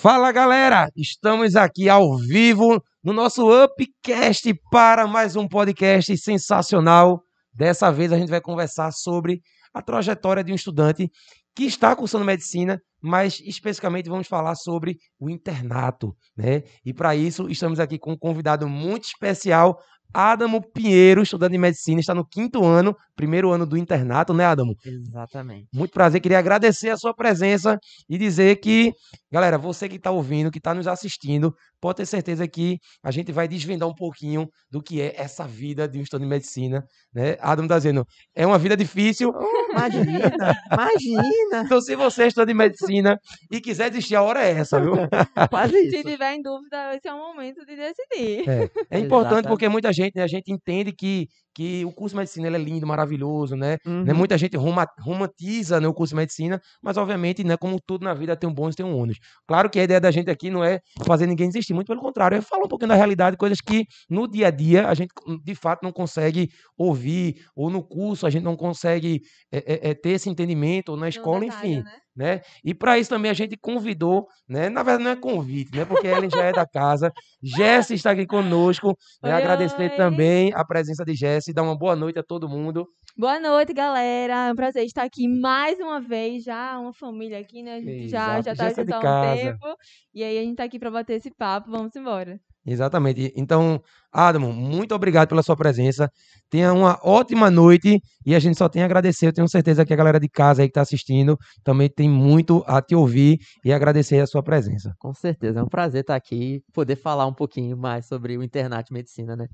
Fala galera, estamos aqui ao vivo no nosso Upcast para mais um podcast sensacional. Dessa vez a gente vai conversar sobre a trajetória de um estudante que está cursando medicina, mas especificamente vamos falar sobre o internato, né? E para isso estamos aqui com um convidado muito especial, Adamo Pinheiro, estudante de medicina, está no quinto ano, primeiro ano do internato, né, Adamo? Exatamente. Muito prazer, queria agradecer a sua presença e dizer que, galera, você que está ouvindo, que está nos assistindo, pode ter certeza que a gente vai desvendar um pouquinho do que é essa vida de um estudante de medicina, né? Adamo está dizendo, é uma vida difícil. Oh, imagina, imagina. Então, se você é estudante de medicina e quiser desistir, a hora é essa, viu? Quase Se isso. tiver em dúvida, esse é o momento de decidir. É, é importante Exatamente. porque muita gente, né, a gente entende que, que o curso de medicina é lindo, maravilhoso, né? Uhum. Né, Muita gente roma- romantiza né, o curso de medicina, mas obviamente, né, como tudo na vida tem um bônus e tem um ônus. Claro que a ideia da gente aqui não é fazer ninguém desistir, muito pelo contrário, é falar um pouquinho da realidade, coisas que no dia a dia a gente de fato não consegue ouvir, ou no curso a gente não consegue é, é, ter esse entendimento, ou na escola, enfim. né? Né? E para isso também a gente convidou, né? Na verdade não é convite, né? Porque ela já é da casa. Jesse está aqui conosco. Né? Oi, Agradecer oi. também a presença de Jesse, dar uma boa noite a todo mundo. Boa noite, galera. É um prazer estar aqui mais uma vez. Já uma família aqui, né? A gente já, Exato. já tá Jéssica aqui de há um tempo. E aí a gente tá aqui pra bater esse papo. Vamos embora. Exatamente. Então, Adamo, muito obrigado pela sua presença. Tenha uma ótima noite e a gente só tem a agradecer. Eu tenho certeza que a galera de casa aí que está assistindo também tem muito a te ouvir e agradecer a sua presença. Com certeza, é um prazer estar aqui e poder falar um pouquinho mais sobre o internato de medicina, né?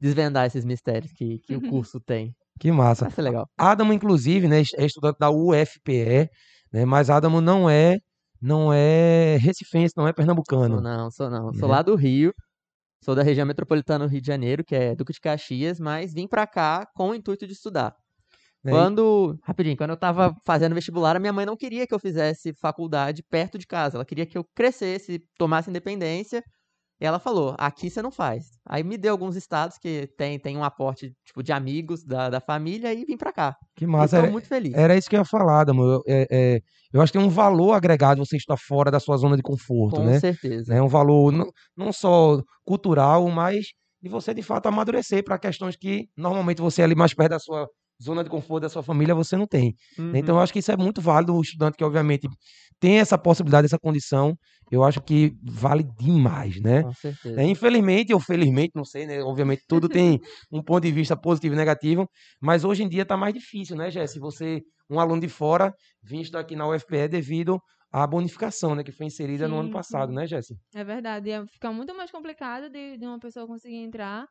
Desvendar esses mistérios que, que o curso tem. Que massa. Vai ser legal. Adamo, inclusive, né, é estudante da UFPE, né, mas Adamo não é não é recifense, não é Sou pernambucano. não, sou não. Sou Né? lá do Rio, sou da região metropolitana do Rio de Janeiro, que é Duque de Caxias, mas vim pra cá com o intuito de estudar. né? E- Quando, rapidinho, quando eu tava fazendo vestibular, a minha mãe não queria que eu fizesse faculdade perto de casa. Ela queria que eu crescesse, tomasse independência. E ela falou: aqui você não faz. Aí me deu alguns estados que tem, tem um aporte tipo, de amigos da, da família e vim pra cá. Que massa. tô Era, muito feliz. era isso que eu ia falar, Adamo. Eu, é- é, eu acho que tem um valor agregado você estar fora da sua zona de conforto, com né? certeza. É um valor não, não só cultural, mas de você de fato amadurecer para questões que normalmente você ali mais perto da sua zona de conforto da sua família você não tem. Uhum. Então eu acho que isso é muito válido o estudante que obviamente tem essa possibilidade, essa condição, eu acho que vale demais, né? Com certeza. É, infelizmente ou felizmente, não sei, né? Obviamente tudo tem um ponto de vista positivo e negativo, mas hoje em dia está mais difícil, né, Jesse? Você, um aluno de fora, vir estudar aqui na UFPE devido à bonificação, né, que foi inserida no ano Sim, passado, sim. né, Jesse? É verdade. Ia ficar muito mais complicado de, de uma pessoa conseguir entrar.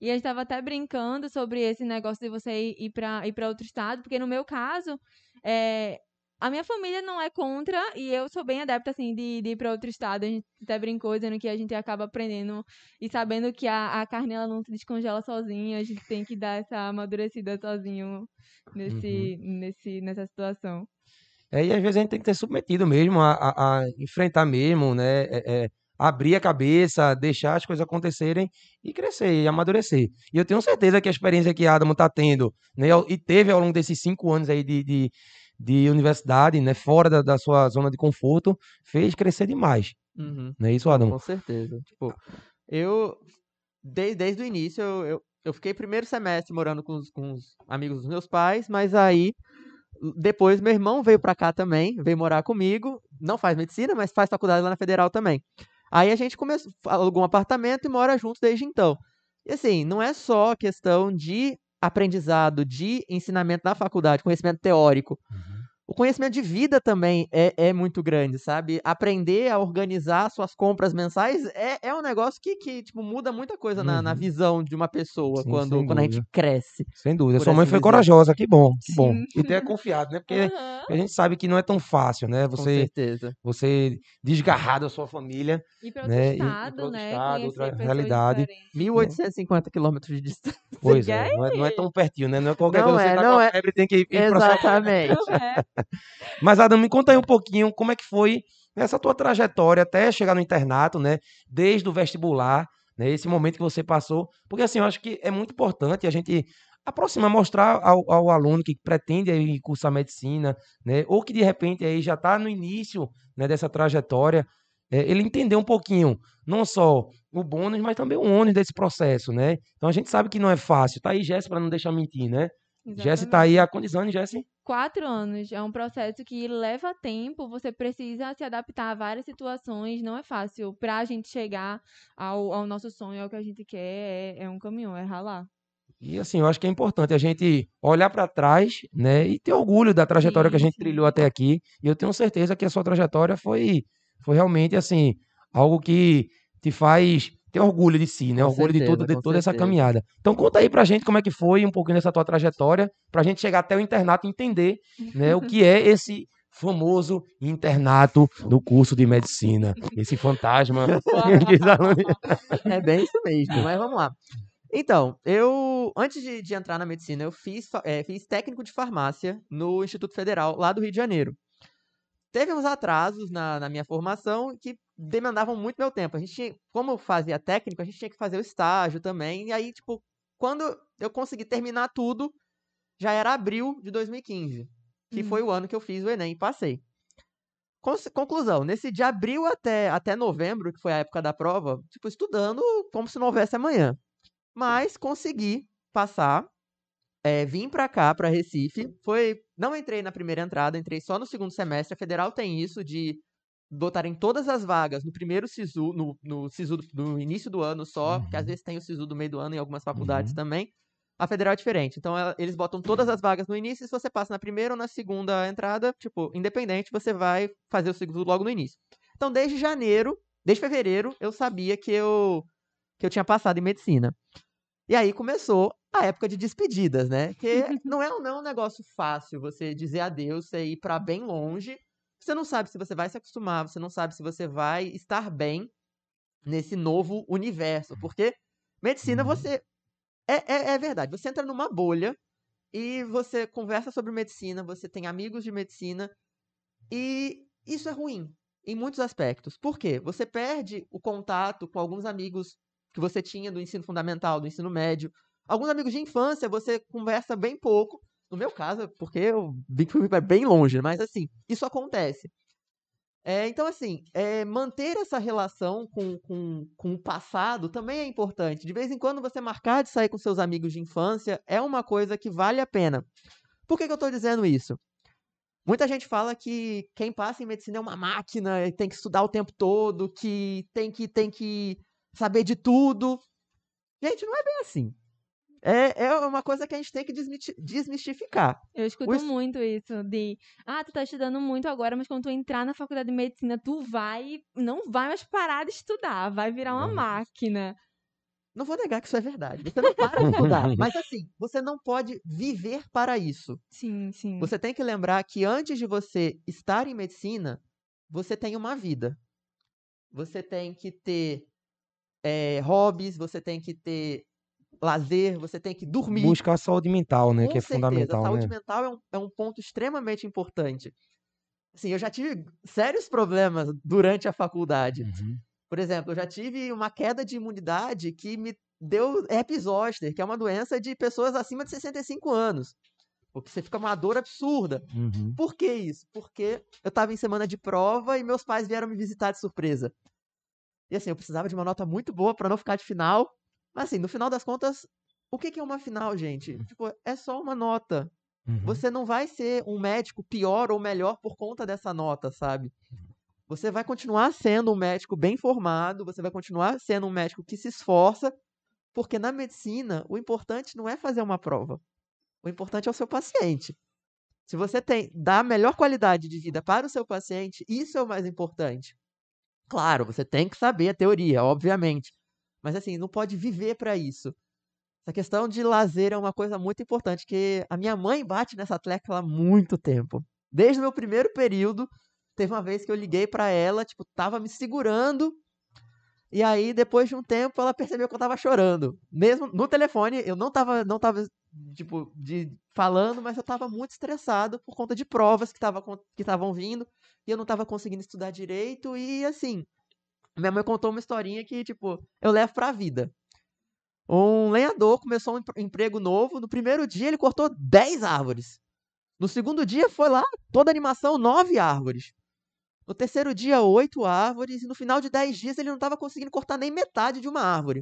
E a gente tava até brincando sobre esse negócio de você ir, ir para outro estado, porque no meu caso, é, a minha família não é contra e eu sou bem adepta, assim, de, de ir para outro estado. A gente até brincou dizendo que a gente acaba aprendendo e sabendo que a, a carne ela não se descongela sozinha, a gente tem que dar essa amadurecida sozinho nesse, nesse, nessa situação. É, e às vezes a gente tem que ter submetido mesmo a, a- a enfrentar mesmo, né? é, é, abrir a cabeça, deixar as coisas acontecerem e crescer e amadurecer. E eu tenho certeza que a experiência que Adamo está tendo, né? E teve ao longo desses cinco anos aí de, de, de universidade, né? Fora da, da sua zona de conforto, fez crescer demais. Uhum. Não é isso, Adamo? Com certeza. Tipo, eu, desde, desde o início, eu, eu, eu fiquei primeiro semestre morando com os, com os amigos dos meus pais, mas aí, depois, meu irmão veio pra cá também, veio morar comigo, não faz medicina, mas faz faculdade lá na Federal também. Aí a gente começou, alugou um apartamento e mora junto desde então. E assim, não é só questão de aprendizado, de ensinamento na faculdade, conhecimento teórico. O conhecimento de vida também é, é muito grande, sabe? Aprender a organizar suas compras mensais é, é um negócio que, que tipo, muda muita coisa na, na Uhum. visão de uma pessoa Sim, quando, quando a gente cresce. Sem dúvida. Sua mãe foi dizer. corajosa, que bom, que bom. Sim. E ter confiado, né? Porque Aham. a gente sabe que não é tão fácil, né? Com Você, certeza. você desgarrar da sua família. Ir para outro Né, ir- ir pra estado, outro né? estado, outra realidade. diferentes. 1850 quilômetros de distância. Pois é, não é, não é tão pertinho, né? Não é qualquer Não coisa é, você tá não com a é. febre tem que ir pra sua Exatamente. Mas, Adam, me conta aí um pouquinho como é que foi essa tua trajetória até chegar no internato, né? Desde o vestibular, né? Esse momento que você passou. Porque, assim, eu acho que é muito importante a gente aproximar, mostrar ao, ao aluno que pretende aí cursar medicina, né? Ou que, de repente, aí já está no início né, dessa trajetória, é, ele entender um pouquinho, não só o bônus, mas também o ônus desse processo, né? Então a gente sabe que não é fácil. Tá aí Jesse para não deixar mentir, né? Jesse tá aí anos, Jesse? Quatro anos. É um processo que leva tempo, você precisa se adaptar a várias situações, não é fácil. Pra gente chegar ao, ao nosso sonho, ao que a gente quer, é, é um caminhão, é ralar. E assim, eu acho que é importante a gente olhar para trás, né, e ter orgulho da trajetória Sim, que a gente sim. trilhou até aqui. E eu tenho certeza que a sua trajetória foi, foi realmente assim, algo que te faz ter orgulho de si, né? Com orgulho de, certeza, de com toda essa certeza. caminhada. Então conta aí pra gente como é que foi um pouquinho dessa tua trajetória, pra gente chegar até o internato e entender, né, o que é esse famoso internato do curso de medicina, esse fantasma É bem isso mesmo, mas vamos lá. Então, eu, antes de, de entrar na medicina, eu fiz, eh, fiz técnico de farmácia no Instituto Federal, lá do Rio de Janeiro. Teve uns atrasos na, na minha formação que demandavam muito meu tempo. A gente tinha, como eu fazia técnico, a gente tinha que fazer o estágio também. E aí, tipo, quando eu consegui terminar tudo, já era abril de 2015, que Hum. foi o ano que eu fiz o Enem e passei. Conclusão, nesse de abril até, até novembro, que foi a época da prova, tipo, estudando como se não houvesse amanhã. Mas consegui passar, eh, vim pra cá, pra Recife. Foi, não entrei na primeira entrada, entrei só no segundo semestre. A federal tem isso de botarem todas as vagas no primeiro SISU, no, no SISU do, início do ano só, porque às Uhum. vezes tem o SISU do meio do ano em algumas faculdades Uhum. também. A federal é diferente. Então, ela- eles botam todas as vagas no início, e se você passa na primeira ou na segunda entrada, tipo, independente, você vai fazer o SISU logo no início. Então, desde janeiro, desde fevereiro, eu sabia que eu, que eu tinha passado em medicina. E aí começou a época de despedidas, né? Que não é, um- não é um negócio fácil você dizer adeus, você ir pra bem longe. Você não sabe se você vai se acostumar, você não sabe se você vai estar bem nesse novo universo. Porque medicina, Uhum. você. É, é, é verdade, você entra numa bolha e você conversa sobre medicina, você tem amigos de medicina, e isso é ruim em muitos aspectos. Por quê? Você perde o contato com alguns amigos que você tinha do ensino fundamental, do ensino médio. Alguns amigos de infância você conversa bem pouco. No meu caso, porque eu vim que fui bem longe, mas assim, isso acontece. É, então, assim, é, manter essa relação com, com, com o passado também é importante. De vez em quando você marcar de sair com seus amigos de infância é uma coisa que vale a pena. Por que, que eu estou dizendo isso? Muita gente fala que quem passa em medicina é uma máquina, e tem que estudar o tempo todo, que tem que, tem que saber de tudo. Gente, não é bem assim. É, é uma coisa que a gente tem que desmistificar. Eu escuto muito isso de, ah, tu tá estudando muito agora, mas quando tu entrar na faculdade de medicina, tu vai, não vai mais parar de estudar, vai virar uma máquina. Não vou negar que isso é verdade. Você não para de estudar. Mas assim, você não pode viver para isso. Sim, sim. Você tem que lembrar que antes de você estar em medicina, você tem uma vida. Você tem que ter eh, hobbies, você tem que ter lazer, você tem que dormir. buscar a saúde mental, né, Com que é certeza, fundamental, a saúde né? mental é um, é um ponto extremamente importante. Assim, eu já tive sérios problemas durante a faculdade. Uhum. Por exemplo, eu já tive uma queda de imunidade que me deu herpes zoster, que é uma doença de pessoas acima de 65 anos. Porque você fica uma dor absurda. Uhum. Por que isso? Porque eu estava em semana de prova e meus pais vieram me visitar de surpresa. E assim, eu precisava de uma nota muito boa para não ficar de final. Mas assim, no final das contas, o que que é uma final, gente? Tipo, é só uma nota. Uhum. Você não vai ser um médico pior ou melhor por conta dessa nota, sabe? Você vai continuar sendo um médico bem formado, você vai continuar sendo um médico que se esforça, porque na medicina o importante não é fazer uma prova. O importante é o seu paciente. Se você tem dá a melhor qualidade de vida para o seu paciente, isso é o mais importante. Claro, você tem que saber a teoria, obviamente, mas assim, não pode viver para isso. Essa questão de lazer é uma coisa muito importante, que a minha mãe bate nessa tecla há muito tempo. Desde o meu primeiro período, teve uma vez que eu liguei para ela, tipo, tava me segurando, e aí depois de um tempo ela percebeu que eu tava chorando. Mesmo no telefone, eu não tava, não tava tipo, de falando, mas eu tava muito estressado por conta de provas que tava, acon- que estavam vindo, e eu não tava conseguindo estudar direito, e assim, minha mãe contou uma historinha que, tipo, eu levo pra vida. Um lenhador começou um empre- emprego novo. No primeiro dia, ele cortou 10 árvores. No segundo dia, foi lá, toda animação, 9 árvores. No terceiro dia, oito árvores, e no final de dez dias ele não estava conseguindo cortar nem metade de uma árvore.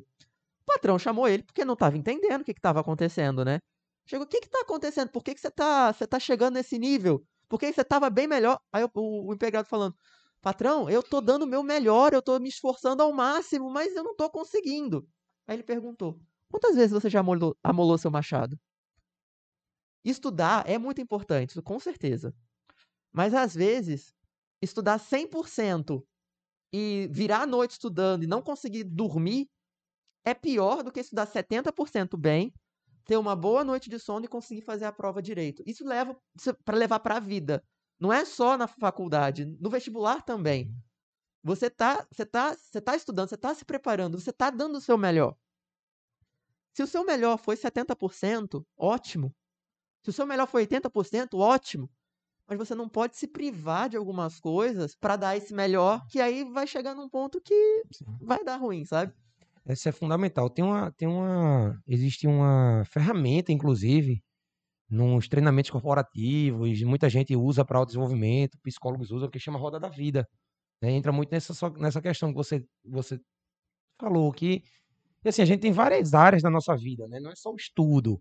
O patrão chamou ele porque não estava entendendo o que estava acontecendo, né? Chegou, o que está acontecendo? Por que, que você está você tá chegando nesse nível? Por que, que você estava bem melhor? Aí o, o, o empregado falando, patrão, eu tô dando o meu melhor, eu tô me esforçando ao máximo, mas eu não tô conseguindo. Aí ele perguntou, quantas vezes você já amolou, amolou seu machado? Estudar é muito importante, com certeza. Mas às vezes, estudar 100% e virar a noite estudando e não conseguir dormir é pior do que estudar 70% bem, ter uma boa noite de sono e conseguir fazer a prova direito. Isso leva para levar para a vida. Não é só na faculdade, no vestibular também. Você tá, você tá, você tá estudando, você tá se preparando, você tá dando o seu melhor. Se o seu melhor foi 70%, ótimo. Se o seu melhor foi 80%, ótimo. Mas você não pode se privar de algumas coisas para dar esse melhor, que aí vai chegar num ponto que vai dar ruim, sabe? Isso é fundamental. Tem uma, tem uma, existe uma ferramenta, inclusive, nos treinamentos corporativos, muita gente usa para o desenvolvimento, psicólogos usam, que chama roda da vida. Né? Entra muito nessa, nessa questão que você, você falou, que assim, a gente tem várias áreas da nossa vida, né? não é só o estudo.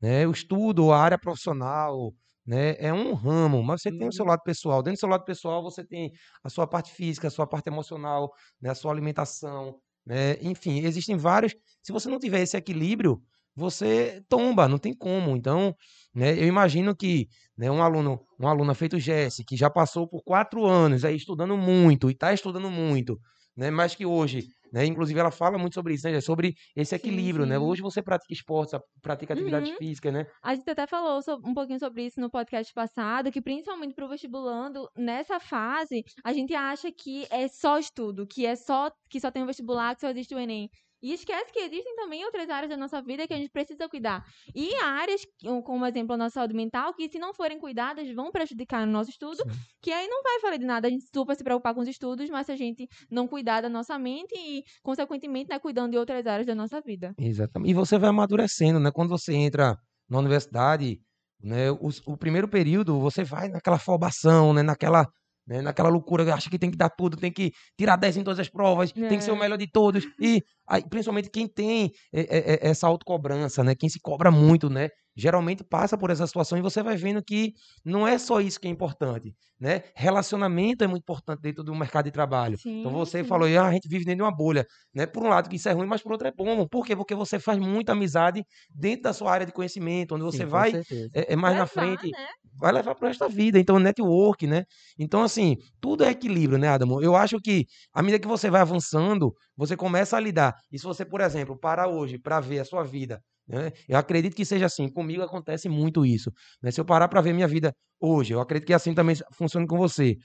Né? O estudo, a área profissional, né? É um ramo, mas você tem o seu uhum. lado pessoal. Dentro do seu lado pessoal, você tem a sua parte física, a sua parte emocional, né? a sua alimentação, né? Enfim, existem vários. Se você não tiver esse equilíbrio, você tomba, não tem como. Então, né, eu imagino que né, um aluno, um aluno feito Jesse, que já passou por quatro anos aí estudando muito e está estudando muito, né, mas que hoje, né, inclusive ela fala muito sobre isso, né, sobre esse equilíbrio, sim, né? sim. né? Hoje você pratica esportes, pratica atividade uhum. física, né? A gente até falou um pouquinho sobre isso no podcast passado, que principalmente para o vestibulando, nessa fase, a gente acha que é só estudo, que é só que só tem o vestibular, que só existe o ENEM. E esquece que existem também outras áreas da nossa vida que a gente precisa cuidar. E áreas, como exemplo, a nossa saúde mental, que se não forem cuidadas, vão prejudicar no nosso estudo, Sim. que aí não vai falar de nada. A gente super se preocupar com os estudos, mas se a gente não cuidar da nossa mente e, consequentemente, né, cuidando de outras áreas da nossa vida. Exatamente. E você vai amadurecendo, né? Quando você entra na universidade, né, o, o primeiro período, você vai naquela afobação, né, naquela né? Naquela loucura, acha que tem que dar tudo, tem que tirar 10 em todas as provas, é. tem que ser o é. melhor de todos. E aí, principalmente quem tem é, é, é, essa autocobrança, né? Quem se cobra muito, né? Geralmente passa por essa situação e você vai vendo que não é só isso que é importante, né? Relacionamento é muito importante dentro do mercado de trabalho. Sim, então você sim. falou, ah, a gente vive dentro de uma bolha, né? Por um lado que isso é ruim, mas por outro é bom. Por quê? Porque você faz muita amizade dentro da sua área de conhecimento, onde você sim, vai é, mais na frente. Né? vai levar para da vida. Então, network, né? Então, assim, tudo é equilíbrio, né, Adamo? Eu acho que, à medida que você vai avançando, você começa a lidar. E se você, por exemplo, parar hoje para ver a sua vida, né? Eu acredito que seja assim. Comigo acontece muito isso. Né? Se eu parar para ver minha vida hoje, eu acredito que assim também funciona com você.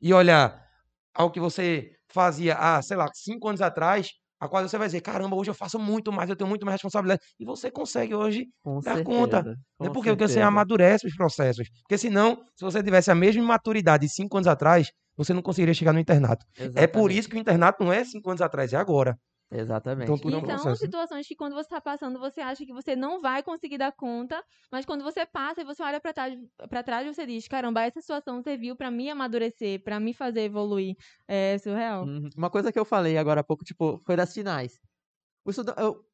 E olhar ao que você fazia há, sei lá, cinco anos atrás, a qual você vai dizer, caramba, hoje eu faço muito mais, eu tenho muito mais responsabilidade. E você consegue hoje com dar certeza, conta. Né? Porque, porque você amadurece os processos. Porque senão, se você tivesse a mesma maturidade de cinco anos atrás, você não conseguiria chegar no internato. Exatamente. É por isso que o internato não é cinco anos atrás, é agora. Exatamente. Então, tudo é um então, processo. situações que quando você está passando, você acha que você não vai conseguir dar conta, mas quando você passa e você olha para trás, para trás, você diz: caramba, essa situação serviu para me amadurecer, para me fazer evoluir. É surreal. Uhum. Uma coisa que eu falei agora há pouco, tipo, foi das finais.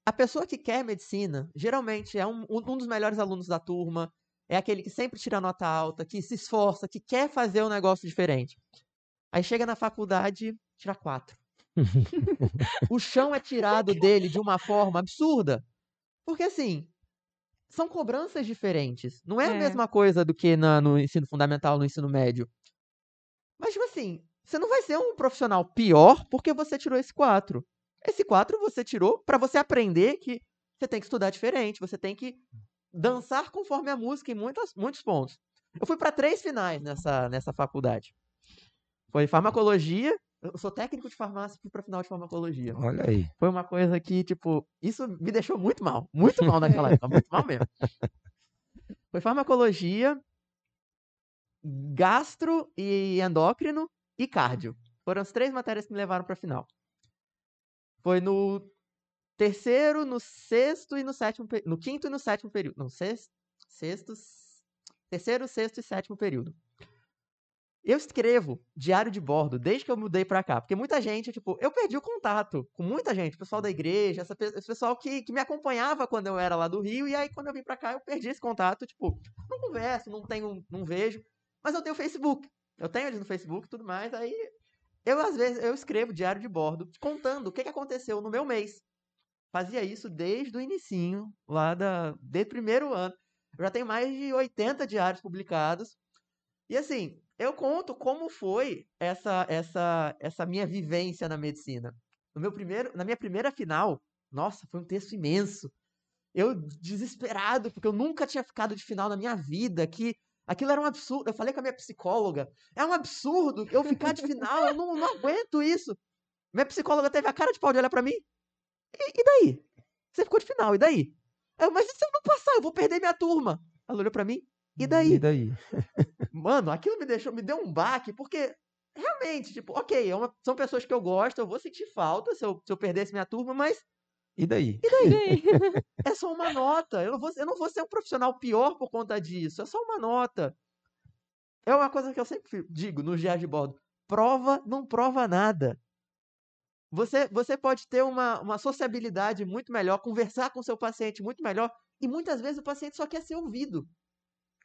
A pessoa que quer medicina, geralmente é um, um dos melhores alunos da turma, é aquele que sempre tira nota alta, que se esforça, que quer fazer um negócio diferente. Aí chega na faculdade, tira quatro o chão é tirado dele de uma forma absurda. Porque, assim, são cobranças diferentes. Não é, é. a mesma coisa do que na, no ensino fundamental, no ensino médio. Mas, tipo assim, você não vai ser um profissional pior porque você tirou esse 4. Esse 4 você tirou para você aprender que você tem que estudar diferente, você tem que dançar conforme a música em muitas, muitos pontos. Eu fui para três finais nessa, nessa faculdade. Foi farmacologia, eu sou técnico de farmácia para final de farmacologia. Olha aí. Foi uma coisa que, tipo, isso me deixou muito mal. Muito mal naquela época. Muito mal mesmo. Foi farmacologia, gastro e endócrino e cardio. Foram as três matérias que me levaram para final. Foi no terceiro, no sexto e no sétimo no quinto e no sétimo período. Não, sexto, sexto, terceiro, sexto e sétimo período. Eu escrevo diário de bordo desde que eu mudei pra cá. Porque muita gente, tipo, eu perdi o contato com muita gente, o pessoal da igreja, essa, esse pessoal que, que me acompanhava quando eu era lá do Rio. E aí, quando eu vim pra cá, eu perdi esse contato. Tipo, não converso, não tenho, não vejo. Mas eu tenho Facebook. Eu tenho eles no Facebook e tudo mais. Aí, eu às vezes, eu escrevo diário de bordo contando o que, que aconteceu no meu mês. Fazia isso desde o inicinho, lá da, desde o primeiro ano. Eu já tenho mais de 80 diários publicados. E assim, eu conto como foi essa essa essa minha vivência na medicina. No meu primeiro, na minha primeira final, nossa, foi um texto imenso. Eu desesperado, porque eu nunca tinha ficado de final na minha vida, que aquilo era um absurdo. Eu falei com a minha psicóloga, é um absurdo eu ficar de final, eu não, não aguento isso. Minha psicóloga teve a cara de pau de olhar pra mim. E, e daí? Você ficou de final, e daí? Eu, mas e se eu não passar, eu vou perder minha turma. Ela olhou pra mim, e daí? E daí? Mano, aquilo me deixou, me deu um baque, porque realmente, tipo, ok, é uma- são pessoas que eu gosto, eu vou sentir falta se eu, se eu perdesse minha turma, mas E daí? E daí? é só uma nota. Eu não, vou, eu não vou ser um profissional pior por conta disso, é só uma nota. É uma coisa que eu sempre digo no diário de bordo: prova não prova nada. Você, você pode ter uma, uma sociabilidade muito melhor, conversar com seu paciente muito melhor, e muitas vezes o paciente só quer ser ouvido.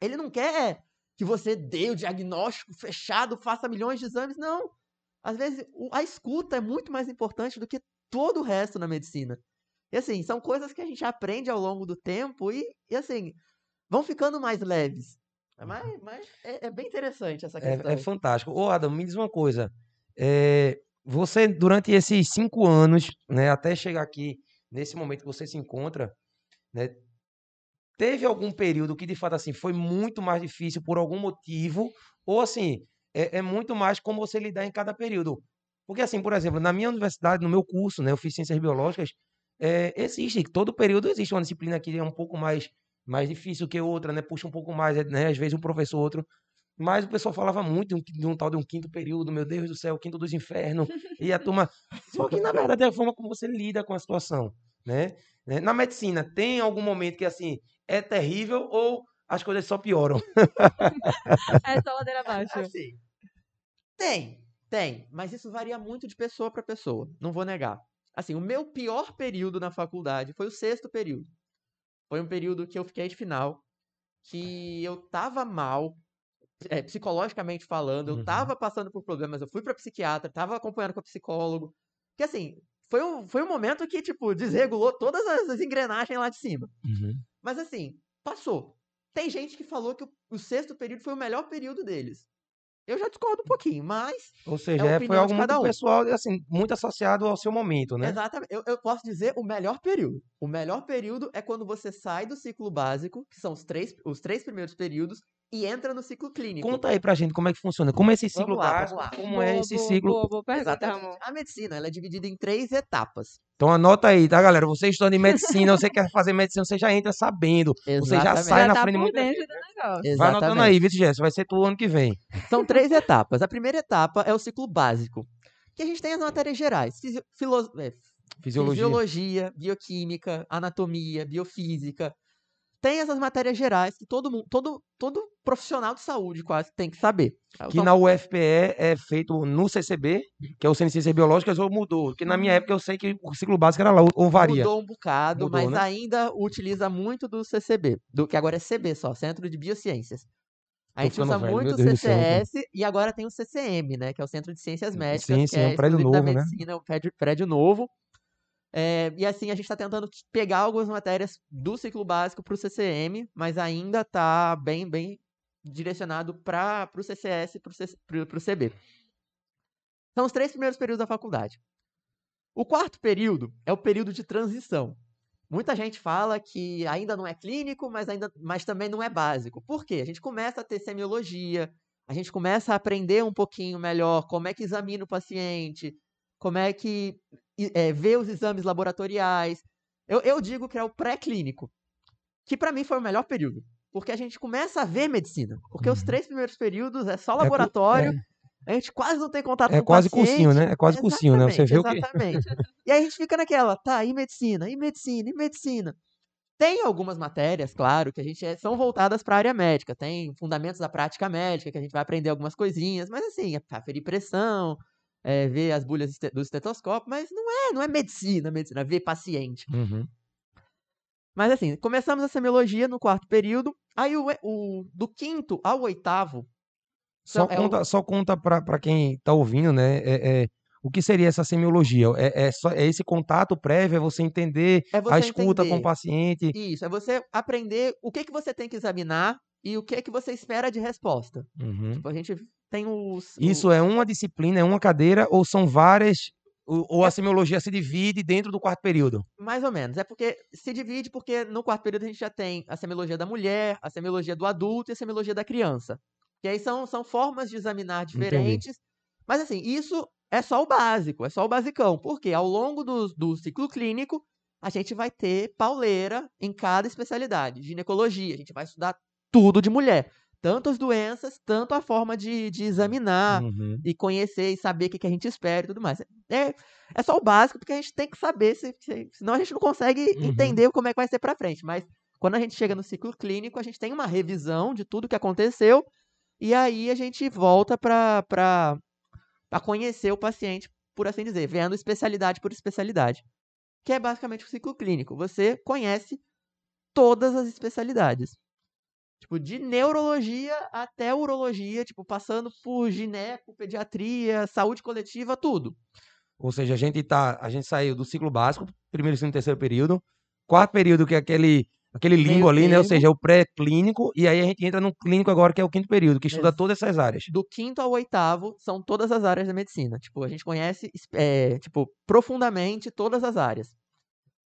Ele não quer que você dê o diagnóstico fechado, faça milhões de exames, não. Às vezes a escuta é muito mais importante do que todo o resto na medicina. E assim, são coisas que a gente aprende ao longo do tempo e, e assim, vão ficando mais leves. Mas, mas é, é bem interessante essa questão. É, é fantástico. Ô, Adam, me diz uma coisa. É, você, durante esses cinco anos, né, até chegar aqui, nesse momento que você se encontra, né, teve algum período que, de fato, assim, foi muito mais difícil por algum motivo, ou assim, é, é muito mais como você lidar em cada período. Porque, assim, por exemplo, na minha universidade, no meu curso, né, eu fiz ciências biológicas, é, existe, todo período existe uma disciplina que é um pouco mais, mais difícil que outra, né, puxa um pouco mais, né, às vezes um professor, outro. Mas o pessoal falava muito de um, de um tal de um quinto período, meu Deus do céu, quinto dos infernos. E a turma. Só que, na verdade, é a forma como você lida com a situação. Né? Né? Na medicina, tem algum momento que assim é terrível ou as coisas só pioram? É só ladeira abaixo. Assim, tem, tem, mas isso varia muito de pessoa para pessoa, não vou negar. Assim, o meu pior período na faculdade foi o sexto período. Foi um período que eu fiquei de final, que eu tava mal, é, psicologicamente falando, eu Uhum. tava passando por problemas, eu fui pra psiquiatra, tava acompanhando com a psicólogo. Que assim, foi um, foi um momento que, tipo, desregulou todas as, as engrenagens lá de cima. Mas assim, passou. Tem gente que falou que o, o sexto período foi o melhor período deles. Eu já discordo um pouquinho, mas. Ou seja, a é- foi algo muito um. pessoal, assim, muito associado ao seu momento, né? Exatamente. Eu, eu posso dizer o melhor período. O melhor período é quando você sai do ciclo básico, que são os três, os três primeiros períodos, e entra no ciclo clínico. Conta aí pra gente como é que funciona. Como é esse ciclo Vamos lá, básico? vamos lá. Como é Boa, esse boa, ciclo? Boa, boa pergunta, Exatamente. amor. A medicina ela é dividida em três etapas. Então anota aí, tá, galera? Você estudando em medicina, você quer fazer medicina, você já entra sabendo. Você já Exatamente. sai Já na tá frente de por muita dentro do negócio. Vai anotando Exatamente. aí, Vitor Gerson. Vai ser tu ano que vem. São três etapas. A primeira etapa é o ciclo básico, que a gente tem as matérias gerais, fisi- filo- é, Fisiologia. fisiologia, bioquímica, anatomia, biofísica. Tem essas matérias gerais que todo mundo, todo, todo profissional de saúde quase tem que saber. Que São- na UFPE é feito no CCB, que é o Centro de Ciências Biológicas, ou mudou? Porque na minha época eu sei que o ciclo básico era lá, ou- varia. Mudou um bocado, Mudou, mas né? ainda utiliza muito do CCB, do que agora é CB só, Centro de Biociências. A gente usa velho, muito o do céu. CCS e agora tem o CCM, né, que é o Centro de Ciências Médicas, Sim, que sim, é um prédio exclusivo da novo, né? medicina, é um prédio, prédio novo. É, e assim, a gente está tentando pegar algumas matérias do ciclo básico para o CCM, mas ainda está bem, bem direcionado para o CCS e para o CB. São os três primeiros períodos da faculdade. O quarto período é o período de transição. Muita gente fala que ainda não é clínico, mas, ainda, mas também não é básico. Por quê? A gente começa a ter semiologia, a gente começa a aprender um pouquinho melhor como é que examina o paciente, como é que é, vê os exames laboratoriais. Eu, eu digo que é o pré-clínico, que para mim foi o melhor período. Porque a gente começa a ver medicina. Porque os Uhum. três primeiros períodos é só cu- laboratório, a gente quase não tem contato É com o quase paciente. cursinho, né? É quase cursinho, né? Você vê o que. Exatamente. e aí a gente fica naquela, tá, e medicina, e medicina, e medicina. Tem algumas matérias, claro, que a gente é- são voltadas para a área médica. Tem fundamentos da prática médica, que a gente vai aprender algumas coisinhas, mas assim, é pra ferir pressão, é, ver as bulhas este- do estetoscópio, mas não é, não é medicina, medicina, ver paciente. Uhum. Mas assim, começamos a semiologia no quarto período, aí o, o- do quinto ao oitavo, Só Então, é o- conta, só conta para quem está ouvindo, né? É, é, o que seria essa semiologia? É, é, só, é esse contato prévio, é você entender é você a escuta com o entender. paciente. Isso, é você aprender o que, que você tem que examinar e o que, que você espera de resposta. Uhum. Tipo, a gente tem os. Isso é uma disciplina, é uma cadeira ou são várias? Ou, ou É a semiologia se divide dentro do quarto período? Mais ou menos. É porque se divide porque no quarto período a gente já tem a semiologia da mulher, a semiologia do adulto e a semiologia da criança. E aí são, são formas de examinar diferentes. Mas assim, isso é só o básico, é só o basicão. Porque ao longo do, do ciclo clínico, a gente vai ter pauleira em cada especialidade. Ginecologia, a gente vai estudar tudo de mulher. Tanto as doenças, tanto a forma de, de examinar Uhum. e conhecer e saber o que, que a gente espera e tudo mais. É, é só o básico, porque a gente tem que saber, se, se- senão a gente não consegue Uhum. entender como é que vai ser pra frente. Mas quando a gente chega no ciclo clínico, a gente tem uma revisão de tudo que aconteceu e aí a gente volta pra conhecer o paciente, por assim dizer, vendo especialidade por especialidade. Que é basicamente o ciclo clínico. Você conhece todas as especialidades. Tipo, de neurologia até urologia, tipo, passando por gineco, pediatria, saúde coletiva, tudo. Ou seja, a gente tá, a gente saiu do ciclo básico, primeiro, segundo, terceiro período, quarto período que é aquele aquele limbo ali, né? Ou seja, o pré-clínico e aí a gente entra no clínico agora que é o quinto período, que estuda Ex- todas essas áreas. Do quinto ao oitavo, são todas as áreas da medicina. Tipo, a gente conhece, é, tipo, profundamente todas as áreas.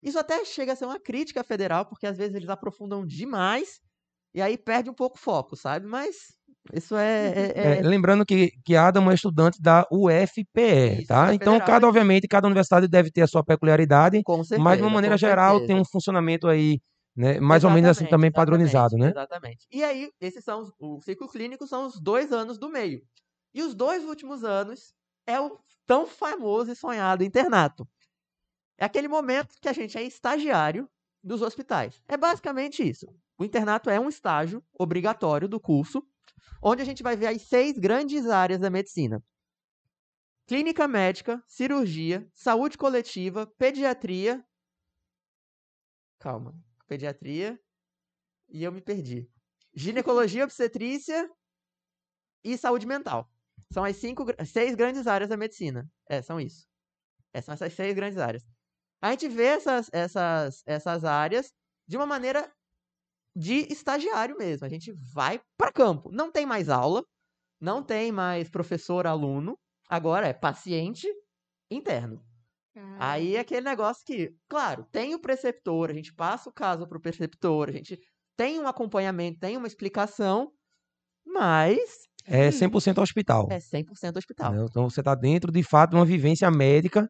Isso até chega a ser uma crítica federal, porque às vezes eles aprofundam demais e aí perde um pouco o foco, sabe? Mas isso é... é- É, é- lembrando que, que Adam é estudante da UFPE, Isso, tá? Então, federal cada, obviamente, cada universidade deve ter a sua peculiaridade, certeza, mas de uma maneira geral certeza. tem um funcionamento aí, né? Mais ou menos assim Exatamente, também exatamente, padronizado, né? Exatamente. E aí, esses são os, o ciclo clínico são os dois anos do meio. E os dois últimos anos é o tão famoso e sonhado internato. É aquele momento que a gente é estagiário dos hospitais. É basicamente isso. O internato é um estágio obrigatório do curso, onde a gente vai ver as seis grandes áreas da medicina: clínica médica, cirurgia, saúde coletiva, pediatria. Calma. Pediatria. E eu me perdi. Ginecologia, obstetrícia e saúde mental. São as cinco, seis grandes áreas da medicina. É, são isso. É, são essas seis grandes áreas. A gente vê essas, essas, essas áreas de uma maneira de estagiário mesmo. A gente vai para campo. Não tem mais aula, não tem mais professor-aluno. Agora é paciente interno. Aí é aquele negócio que, claro, tem o preceptor, a gente passa o caso pro preceptor, a gente tem um acompanhamento, tem uma explicação, mas É 100% hospital. é 100% hospital. Então, você está dentro, de fato, de uma vivência médica,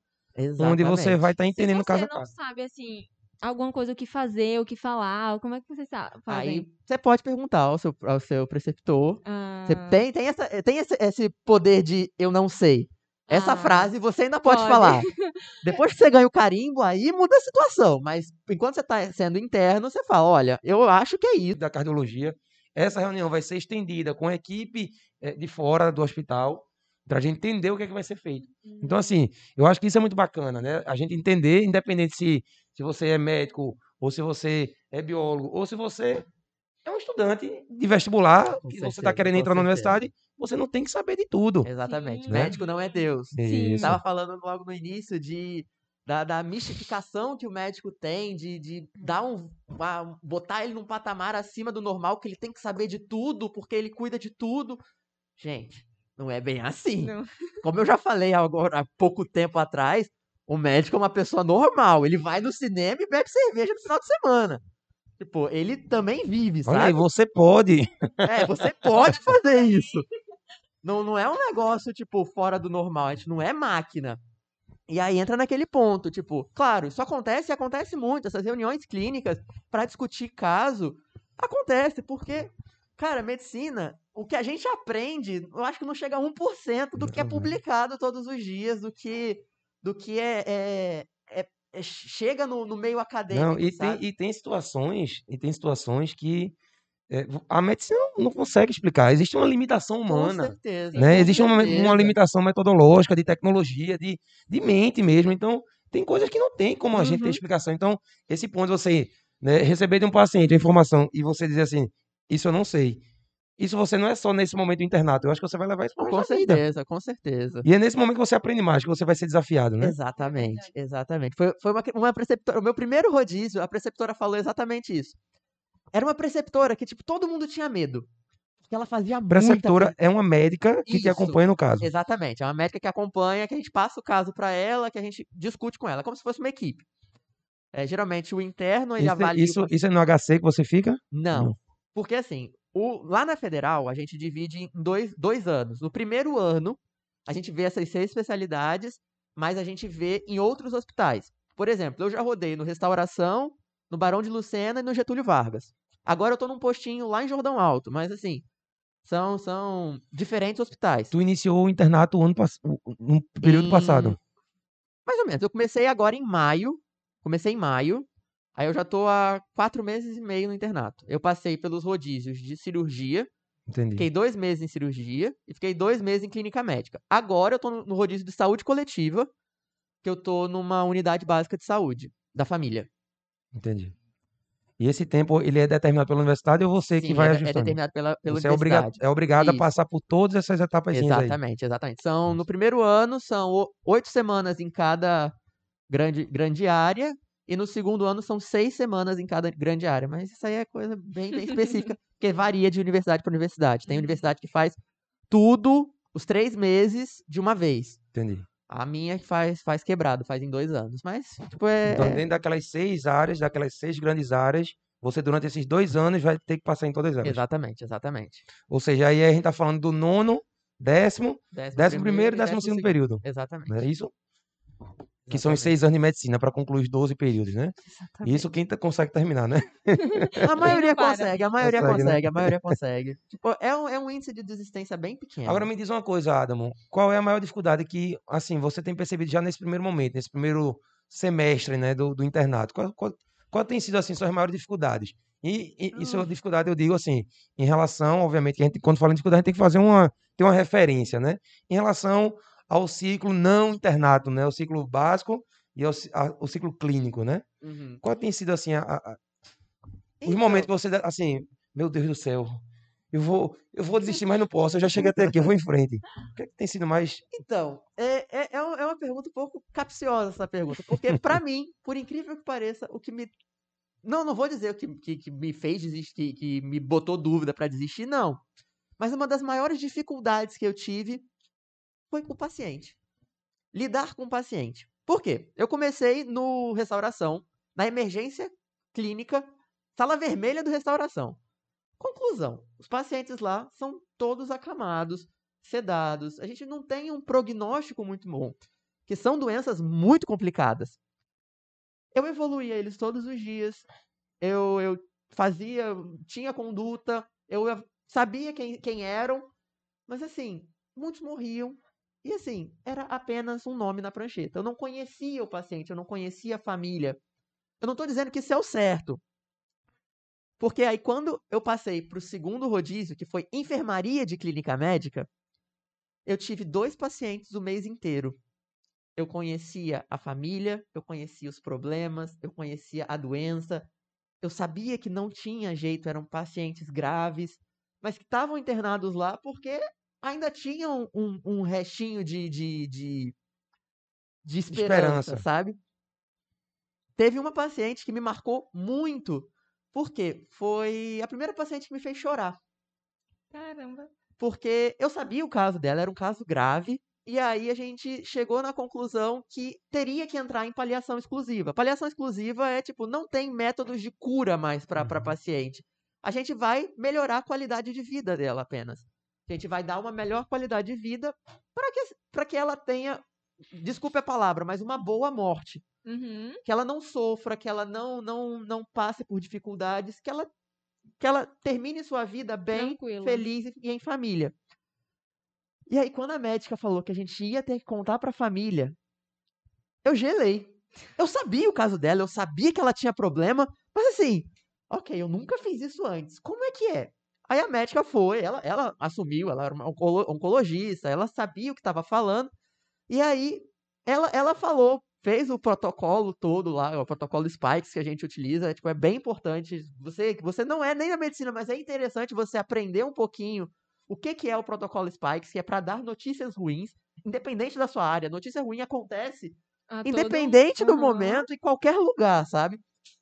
onde você vai Exatamente. estar entendendo Se caso você a não caso. sabe, assim, alguma coisa o que fazer, o que falar, como é que vocês sa- fazem? Aí você pode perguntar ao seu, ao seu preceptor. Você Ah, tem, tem, essa, tem esse, esse poder de eu não sei. Essa Ah, frase você ainda pode, pode. falar. Depois que você ganha o carimbo, aí muda a situação. Mas enquanto você está sendo interno, você fala: olha, eu acho que é isso. da cardiologia. Essa reunião vai ser estendida com a equipe eh, de fora do hospital, para a gente entender o que, é que vai ser feito. Então, assim, eu acho que isso é muito bacana, né? A gente entender, independente se, se você é médico, ou se você é biólogo, ou se você é um estudante de vestibular, Com que você está querendo entrar na universidade, você não tem que saber de tudo. Exatamente. Sim. Médico não é Deus. Sim. Isso. Tava falando logo no início de da, da mistificação que o médico tem de, de dar um uma- botar ele num patamar acima do normal que ele tem que saber de tudo porque ele cuida de tudo. Gente, não é bem assim. Não. Como eu já falei agora há pouco tempo atrás, o médico é uma pessoa normal. Ele vai no cinema e bebe cerveja no final de semana. Tipo, ele também vive, Olha aí, sabe? você pode. É, você pode fazer isso. Não, não é um negócio, tipo, fora do normal. A gente não é máquina. E aí entra naquele ponto, tipo, claro, isso acontece e acontece muito. Essas reuniões clínicas para discutir caso acontece, porque, cara, medicina, o que a gente aprende, eu acho que não chega a 1% do que é publicado todos os dias, do que, do que é, é, é é, chega no, no meio acadêmico, Não, e tem, sabe? e tem situações, e tem situações que é, a medicina não, consegue explicar. Existe uma limitação Com humana, certeza. né? com Existe uma, uma certeza. limitação metodológica, de tecnologia, de, de mente mesmo. Então, tem coisas que não tem como a gente ter Uhum. explicação. Então, esse ponto de você né, receber de um paciente a informação e você dizer assim, isso eu não sei. Isso você não é só nesse momento do internato. Eu acho que você vai levar isso para Com vida. certeza, com certeza. E é nesse momento que você aprende mais, que você vai ser desafiado, né? Exatamente, exatamente. Foi, foi uma, uma preceptora. O meu primeiro rodízio, a preceptora falou exatamente isso. Era uma preceptora que, tipo, todo mundo tinha medo. Porque ela fazia muita Preceptora pre- é uma médica que te Isso. acompanha no caso. Exatamente. É uma médica que acompanha, que a gente passa o caso pra ela, que a gente discute com ela, como se fosse uma equipe. É, geralmente o interno ele Isso, avalia. o isso, paci- isso é no HC que você fica? Não. Não. Porque assim, o, lá na federal, a gente divide em dois, dois anos. No primeiro ano, a gente vê essas seis especialidades, mas a gente vê em outros hospitais. Por exemplo, eu já rodei no Restauração, no Barão de Lucena e no Getúlio Vargas. Agora eu tô num postinho lá em Jordão Alto, mas assim, são, são diferentes hospitais. Tu iniciou o internato o ano no período passado. Mais ou menos. Eu comecei agora em maio. Comecei em maio. Aí eu já tô há quatro meses e meio no internato. Eu passei pelos rodízios de cirurgia, Entendi. Fiquei dois meses em cirurgia e fiquei dois meses em clínica médica. Agora eu tô no- rodízio de saúde coletiva, que eu tô numa unidade básica de saúde da família. Entendi. E esse tempo, ele é determinado pela universidade ou você que Sim, vai é, é ajustando? determinado pela, pela Você é, universidade. é obrigado a Isso. passar por todas essas etapas aí. Exatamente, exatamente. São, no primeiro ano, são oito semanas em cada grande, grande área, e no segundo ano são seis semanas em cada grande área. Mas isso aí é coisa bem, bem específica, porque varia de universidade para universidade. Tem Uhum. universidade que faz tudo, os três meses, de uma vez. Entendi. A minha que faz, faz quebrado, faz em dois anos. Mas, tipo, é. Então, é- dentro daquelas seis áreas, daquelas seis grandes áreas, você durante esses dois anos vai ter que passar em todas elas. Exatamente, exatamente. Ou seja, aí a gente tá falando do nono, décimo, Décimo, décimo primeiro e décimo décimo segundo período. Exatamente. Não é isso? Que são os seis anos de medicina para concluir os 12 períodos, né? exatamente. Isso quem tá- consegue terminar, né? A maioria consegue, a maioria Consegue, consegue, né? a maioria consegue. Tipo, é um, é um índice de desistência bem pequeno. Agora me diz uma coisa, Adamo. Qual é a maior dificuldade que, assim, você tem percebido já nesse primeiro momento, nesse primeiro semestre, né, do, do internato? Qual, qual, qual tem sido, assim, suas maiores dificuldades? E, e, e sua Ah. dificuldade, eu digo assim, em relação, obviamente, que a gente, quando fala em dificuldade, a gente tem que fazer uma, ter uma referência, né? Em relação ao ciclo não internato, né? O ciclo básico e ao, a- o ciclo clínico, né? Uhum. Qual tem sido, assim, a- a- a- os Então, momentos que você, dá- assim, meu Deus do céu, eu vou, eu vou desistir, mas não posso, eu já cheguei até aqui, eu vou em frente. O que, é que tem sido mais Então, é, é, é é uma pergunta um pouco capciosa essa pergunta. Porque, pra mim, por incrível que pareça, o que me. Não, não vou dizer o que, que, que me fez desistir, que me botou dúvida pra desistir, não. Mas uma das maiores dificuldades que eu tive foi com o paciente. Lidar com o paciente. Por quê? Eu comecei no restauração, na emergência clínica, sala vermelha do restauração. Conclusão: os pacientes lá são todos acamados, sedados. A gente não tem um prognóstico muito bom, que são doenças muito complicadas. Eu evoluía eles todos os dias. Eu, eu fazia, tinha conduta, eu sabia quem, quem eram, mas assim, muitos morriam. E assim, era apenas um nome na prancheta. Eu não conhecia o paciente, eu não conhecia a família. Eu não estou dizendo que isso é o certo. Porque aí, quando eu passei para o segundo rodízio, que foi enfermaria de clínica médica, eu tive dois pacientes o mês inteiro. Eu conhecia a família, eu conhecia os problemas, eu conhecia a doença. Eu sabia que não tinha jeito, eram pacientes graves, mas que estavam internados lá porque ainda tinham um, um restinho de, de, de, de esperança, Esperança. sabe? Teve uma paciente que me marcou muito, porque foi a primeira paciente que me fez chorar Caramba. porque eu sabia o caso dela, era um caso grave, e aí a gente chegou na conclusão que teria que entrar em paliação exclusiva. Paliação exclusiva é tipo, não tem métodos de cura mais para Uhum. paciente. A gente vai melhorar a qualidade de vida dela apenas. A gente vai dar uma melhor qualidade de vida para que, pra que ela tenha, desculpe a palavra, mas uma boa morte. Uhum. Que ela não sofra, que ela não, não, não passe por dificuldades, que ela, que ela termine sua vida bem, Tranquila. feliz e- e em família. E aí, quando a médica falou que a gente ia ter que contar pra família, eu gelei. Eu sabia o caso dela, eu sabia que ela tinha problema, mas assim, ok, eu nunca fiz isso antes. Como é que é? Aí a médica foi, ela, ela assumiu, ela era uma oncolo- oncologista, ela sabia o que estava falando, e aí ela, ela falou, fez o protocolo todo lá, o protocolo Spikes que a gente utiliza, é, tipo, é bem importante. Você, você não é nem na medicina, mas é interessante você aprender um pouquinho o que, que é o protocolo Spikes, que é para dar notícias ruins, independente da sua área. Notícia ruim acontece A todo- independente do Aham. momento, em qualquer lugar, sabe?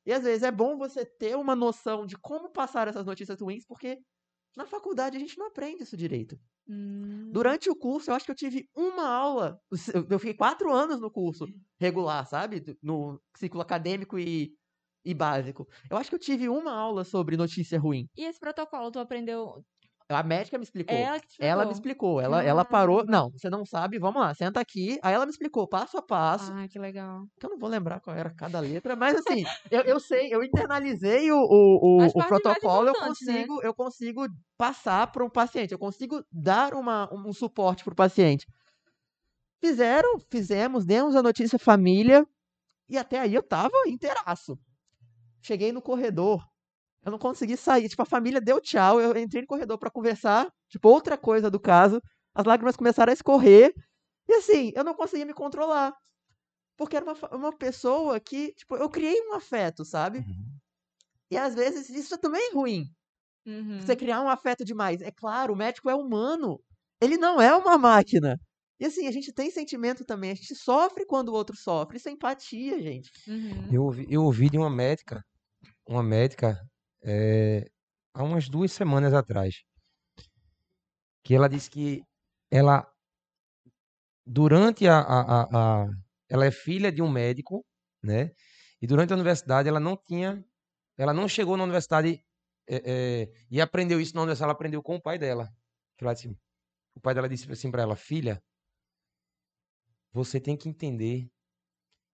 E às vezes é bom você ter uma noção de como passar essas notícias ruins, porque na faculdade a gente não aprende isso direito. Hum. Durante o curso, eu acho que eu tive uma aula. eu- fiquei quatro anos no curso regular, sabe? No ciclo acadêmico e, e básico. Eu acho que eu tive uma aula sobre notícia ruim. E esse protocolo, tu aprendeu? A médica me explicou. Ela Ela me explicou? Ela, ela parou. Não, você não sabe, vamos lá, senta aqui. Aí ela me explicou passo a passo. Ah, que legal. que eu não vou lembrar qual era cada letra, mas assim, eu, eu sei, eu internalizei o, o, o, o protocolo, eu né? consigo, eu consigo passar para um paciente, eu consigo dar uma, um suporte para o paciente. Fizeram, fizemos, demos a notícia família, e até aí eu tava inteiraço. Cheguei no corredor, eu não consegui sair, tipo, a família deu tchau, eu entrei no corredor para conversar, tipo, outra coisa do caso, as lágrimas começaram a escorrer, e assim, eu não conseguia me controlar. Porque era uma, uma pessoa que, tipo, eu criei um afeto, sabe? E às vezes isso também é ruim. Uhum. Você criar um afeto demais. É claro, o médico é humano. Ele não é uma máquina. E assim, a gente tem sentimento também. A gente sofre quando o outro sofre. Isso é empatia, gente. Uhum. Eu ouvi, eu ouvi de uma médica, uma médica, eh, há umas duas semanas atrás, que ela disse que ela, durante a, a, a, a- ela é filha de um médico, né? E durante a universidade ela não tinha, ela não chegou na universidade eh, eh, e aprendeu isso na universidade, ela aprendeu com o pai dela. O pai dela disse assim para ela, filha, você tem que entender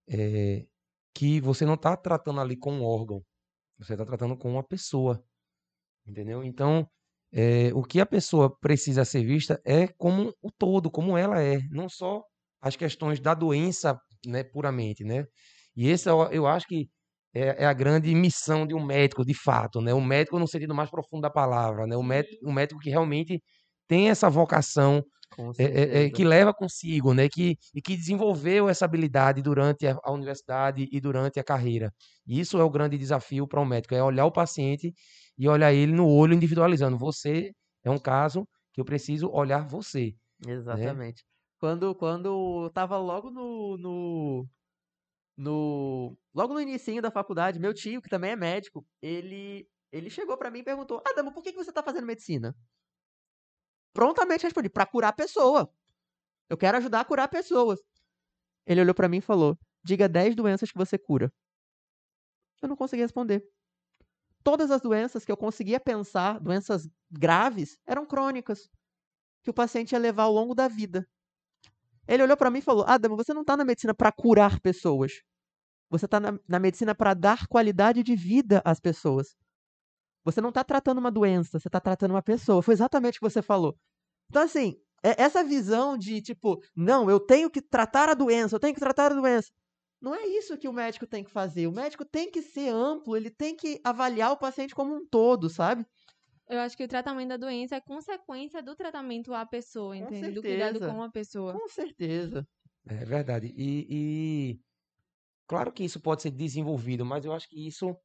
eh, que você não está tratando ali com um órgão, você está tratando com uma pessoa, entendeu? Então, eh, o que a pessoa precisa ser vista é como o todo, como ela é, não só as questões da doença, né, puramente, né? E esse eu, eu acho que é, é a grande missão de um médico, de fato, né? O médico no sentido mais profundo da palavra, né? O médico, que realmente tem essa vocação é, é, é, que leva consigo, né? Que, e que desenvolveu essa habilidade durante a, a universidade e durante a carreira. E isso é o grande desafio para um médico, é olhar o paciente e olhar ele no olho individualizando. Você é um caso que eu preciso olhar você. Exatamente. Quando, quando tava logo no, no, no, logo no inicinho da faculdade, meu tio, que também é médico, ele, ele chegou pra mim e perguntou, Adamo, por que, que você tá fazendo medicina? Prontamente respondi, pra curar a pessoa. Eu quero ajudar a curar pessoas. Ele olhou pra mim e falou, diga 10 doenças que você cura. Eu não consegui responder. Todas as doenças que eu conseguia pensar, doenças graves, eram crônicas que o paciente ia levar ao longo da vida. Ele olhou pra mim e falou: Adamo, você não está na medicina para curar pessoas. Você está na, na medicina para dar qualidade de vida às pessoas. Você não está tratando uma doença, você está tratando uma pessoa. Foi exatamente o que você falou. Então, assim, é- essa visão de tipo, não, eu tenho que tratar a doença, eu tenho que tratar a doença. Não é isso que o médico tem que fazer. O médico tem que ser amplo, ele tem que avaliar o paciente como um todo, sabe? Eu acho que o tratamento da doença é consequência do tratamento à pessoa, Com entende? Do cuidado com a pessoa. Com certeza. É verdade. E, e claro que isso pode ser desenvolvido, mas eu acho que isso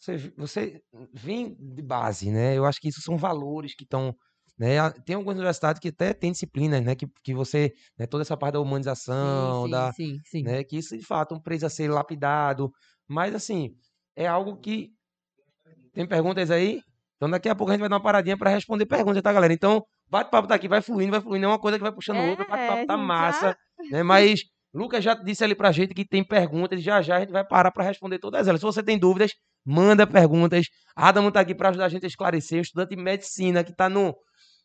você, você vem de base, né? Eu acho que isso são valores que estão, né? A- Tem algumas universidades que até tem disciplinas, né? Que, que você, né? Toda essa parte da humanização, sim, da, sim, sim, sim. né? Que isso de fato precisa ser lapidado, mas assim é algo que tem perguntas aí. Então daqui a pouco a gente vai dar uma paradinha para responder perguntas, tá, galera? Então bate-papo tá aqui, vai fluindo, vai fluindo, é uma coisa que vai puxando É, outra, bate-papo tá massa, né? Mas Lucas já disse ali pra gente que tem perguntas, já já a gente vai parar para responder todas elas. Se você tem dúvidas, manda perguntas. Adamo tá aqui para ajudar a gente a esclarecer, um estudante de medicina que tá no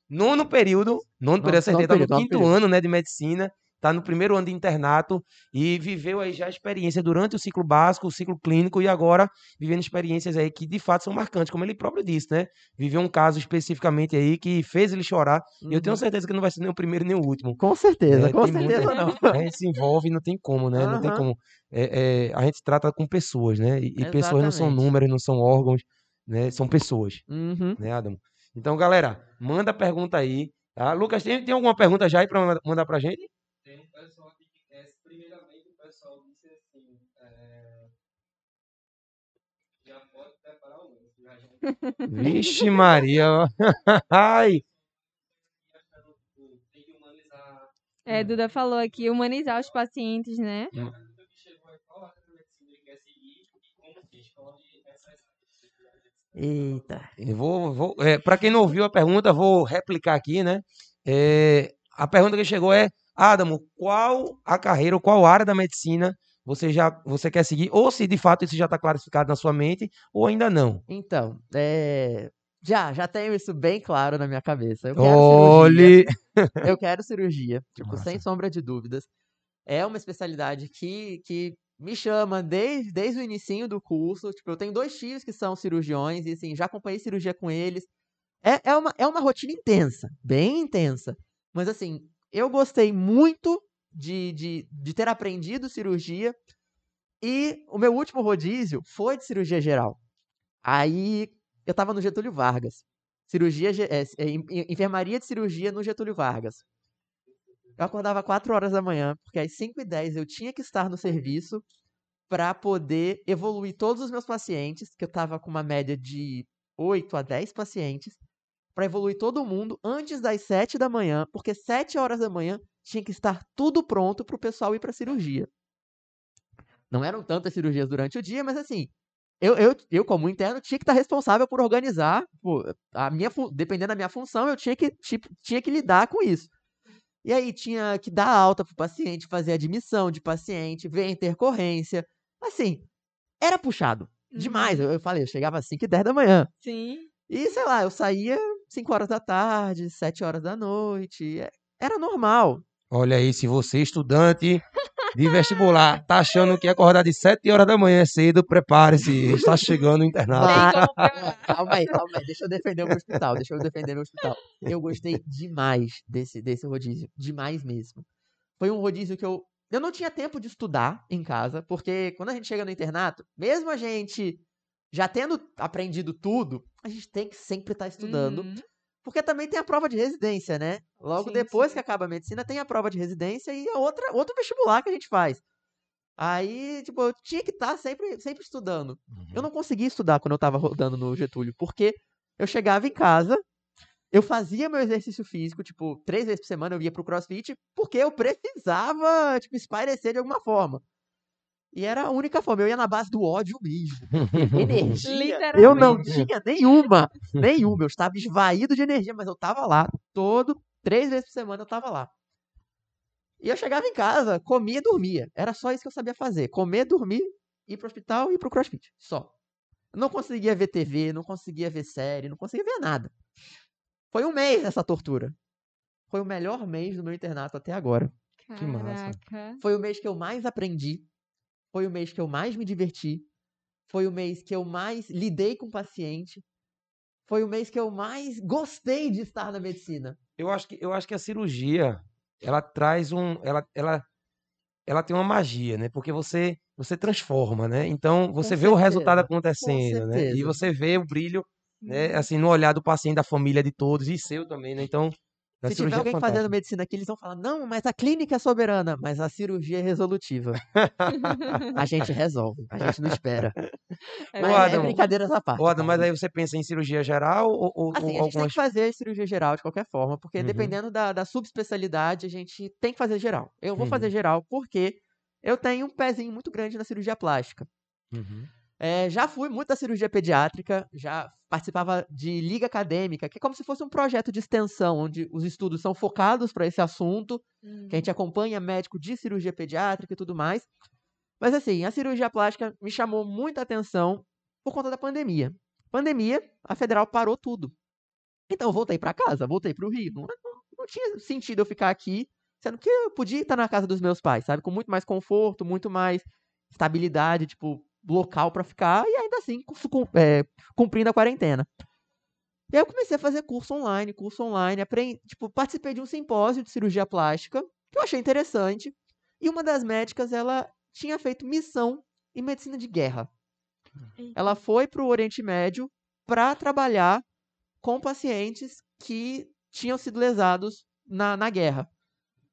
nono períono, nono período, acertei, nono tá no período, quinto período. ano, né, de medicina, está no primeiro ano de internato e viveu aí já a experiência durante o ciclo básico, o ciclo clínico e agora vivendo experiências aí que de fato são marcantes, como ele próprio disse, né? Viveu um caso especificamente aí que fez ele chorar e eu tenho Uhum. certeza que não vai ser nem o primeiro nem o último. Com certeza, É, com certeza muita- não. A gente se envolve e não tem como, né? Não tem como. É, é, a gente trata com pessoas, né? E, e pessoas não são números, não são órgãos, né? São pessoas, Uhum. né, Adamo? Então, galera, manda pergunta aí, tá? Lucas, tem, tem alguma pergunta já aí para mandar pra gente? Tem um pessoal aqui que quer, primeiramente, o pessoal disse assim, é, já pode preparar o lanche, já, já Vixe Maria, ó. Ai, tem que humanizar. É, Duda falou aqui, humanizar os pacientes, né? E a pergunta que chegou é qual área da medicina ele quer seguir e como que escolhe essas Eita. eu vou, vou é, para quem não ouviu a pergunta, vou replicar aqui, né? É, a pergunta que chegou é, Adamo, qual a carreira, ou qual área da medicina você já você quer seguir, ou se de fato isso já está classificado na sua mente, ou ainda não? Então, é... já, já tenho isso bem claro na minha cabeça. Eu quero cirurgia. Olhe, Eu quero cirurgia, tipo, sem sombra de dúvidas. É uma especialidade que, que me chama desde, desde o inicinho do curso. Tipo, eu tenho dois tios que são cirurgiões e, assim, já acompanhei cirurgia com eles. É, é, uma, é uma rotina intensa, bem intensa. Mas, assim, eu gostei muito de, de, de ter aprendido cirurgia e o meu último rodízio foi de cirurgia geral. Aí, eu tava no Getúlio Vargas cirurgia, é, é, enfermaria de cirurgia no Getúlio Vargas. Eu acordava 4 horas da manhã, porque às 5 e 10 eu tinha que estar no serviço para poder evoluir todos os meus pacientes, que eu tava com uma média de 8 a 10 pacientes, para evoluir todo mundo antes das 7 da manhã, porque 7 horas da manhã tinha que estar tudo pronto para o pessoal ir para cirurgia. Não eram tantas cirurgias durante o dia, mas assim, eu, eu, eu, como interno, tinha que estar responsável por organizar. pô, a minha, dependendo da minha função, eu tinha que, tipo, tinha que lidar com isso. E aí tinha que dar alta pro paciente, fazer admissão de paciente, ver a intercorrência. Assim, era puxado. Demais. Eu, eu falei, eu chegava às 5 e 10 da manhã. Sim. E, sei lá, eu saía 5 horas da tarde, 7 horas da noite. é- Era normal. olha aí, se você estudante de vestibular tá achando que acordar de 7 horas da manhã é cedo, prepare-se, está chegando o internato. Calma aí, calma aí. Deixa eu defender o meu hospital. Deixa eu defender meu hospital. Eu gostei demais desse, desse rodízio. Demais mesmo. Foi um rodízio que eu. Eu não tinha tempo de estudar em casa, porque quando a gente chega no internato, mesmo a gente já tendo aprendido tudo, a gente tem que sempre estar estudando. Uhum. Porque também tem a prova de residência, né? Logo Sim, depois sim. que acaba a medicina, tem a prova de residência e a outra, outro vestibular que a gente faz. Aí, tipo, eu tinha que estar sempre, sempre estudando. Eu não conseguia estudar quando eu tava rodando no Getúlio, porque eu chegava em casa, eu fazia meu exercício físico, tipo, três vezes por semana eu ia pro crossfit, porque eu precisava, tipo, espairecer de alguma forma. E era a única forma, eu ia na base do ódio mesmo. Energia, eu não tinha nenhuma, nenhuma, eu estava esvaído de energia, mas eu tava lá, todo, três vezes por semana eu tava lá. E eu chegava em casa, comia e dormia. Era só isso que eu sabia fazer. Comer, dormir, ir pro hospital e ir pro crossfit. Só. Eu não conseguia ver TV, não conseguia ver série, não conseguia ver nada. Foi um mês essa tortura. Foi o melhor mês do meu internato até agora. Que massa. Caraca. Foi o mês que eu mais aprendi. Foi o mês que eu mais me diverti. Foi o mês que eu mais lidei com o paciente. Foi o mês que eu mais gostei de estar na medicina. Eu acho que, eu acho que a cirurgia, ela traz um. Ela, ela, ela tem uma magia, né? Porque você, você transforma, né? Então, você vê o resultado certeza, com acontecendo, né? E certeza. você vê o brilho, né? Uhum. Assim, no olhar do paciente, da família, de todos, e seu também, né? Então, Se tiver é alguém fazendo medicina aqui, eles vão falar: não, mas a clínica é soberana, mas a cirurgia é resolutiva. A gente resolve, a gente não espera. É Mas é Adam, brincadeiras à parte. Adam, mas aí você pensa em cirurgia geral ou, ou- Assim, a gente tem que fazer cirurgia geral de qualquer forma, porque Uhum. dependendo da, da subespecialidade, a gente tem que fazer geral. Eu vou Uhum. fazer geral porque eu tenho um pezinho muito grande na cirurgia plástica. Uhum. É, já fui muito da cirurgia pediátrica, já participava de liga acadêmica, que é como se fosse um projeto de extensão, onde os estudos são focados para esse assunto, Uhum. que a gente acompanha médico de cirurgia pediátrica e tudo mais. Mas assim, a cirurgia plástica me chamou muita atenção por conta da pandemia. Pandemia, a federal parou tudo. Então eu voltei para casa, voltei para o Rio. Não, não- não tinha sentido eu ficar aqui Sendo que eu podia estar na casa dos meus pais, sabe? Com muito mais conforto, muito mais estabilidade, tipo, local pra ficar, e ainda assim é, cumprindo a quarentena. E aí eu comecei a fazer curso online, curso online, aprendi, tipo, participei de um simpósio de cirurgia plástica, que eu achei interessante. E uma das médicas, ela tinha feito missão em medicina de guerra. Ela foi para o Oriente Médio para trabalhar com pacientes que tinham sido lesados na, na guerra.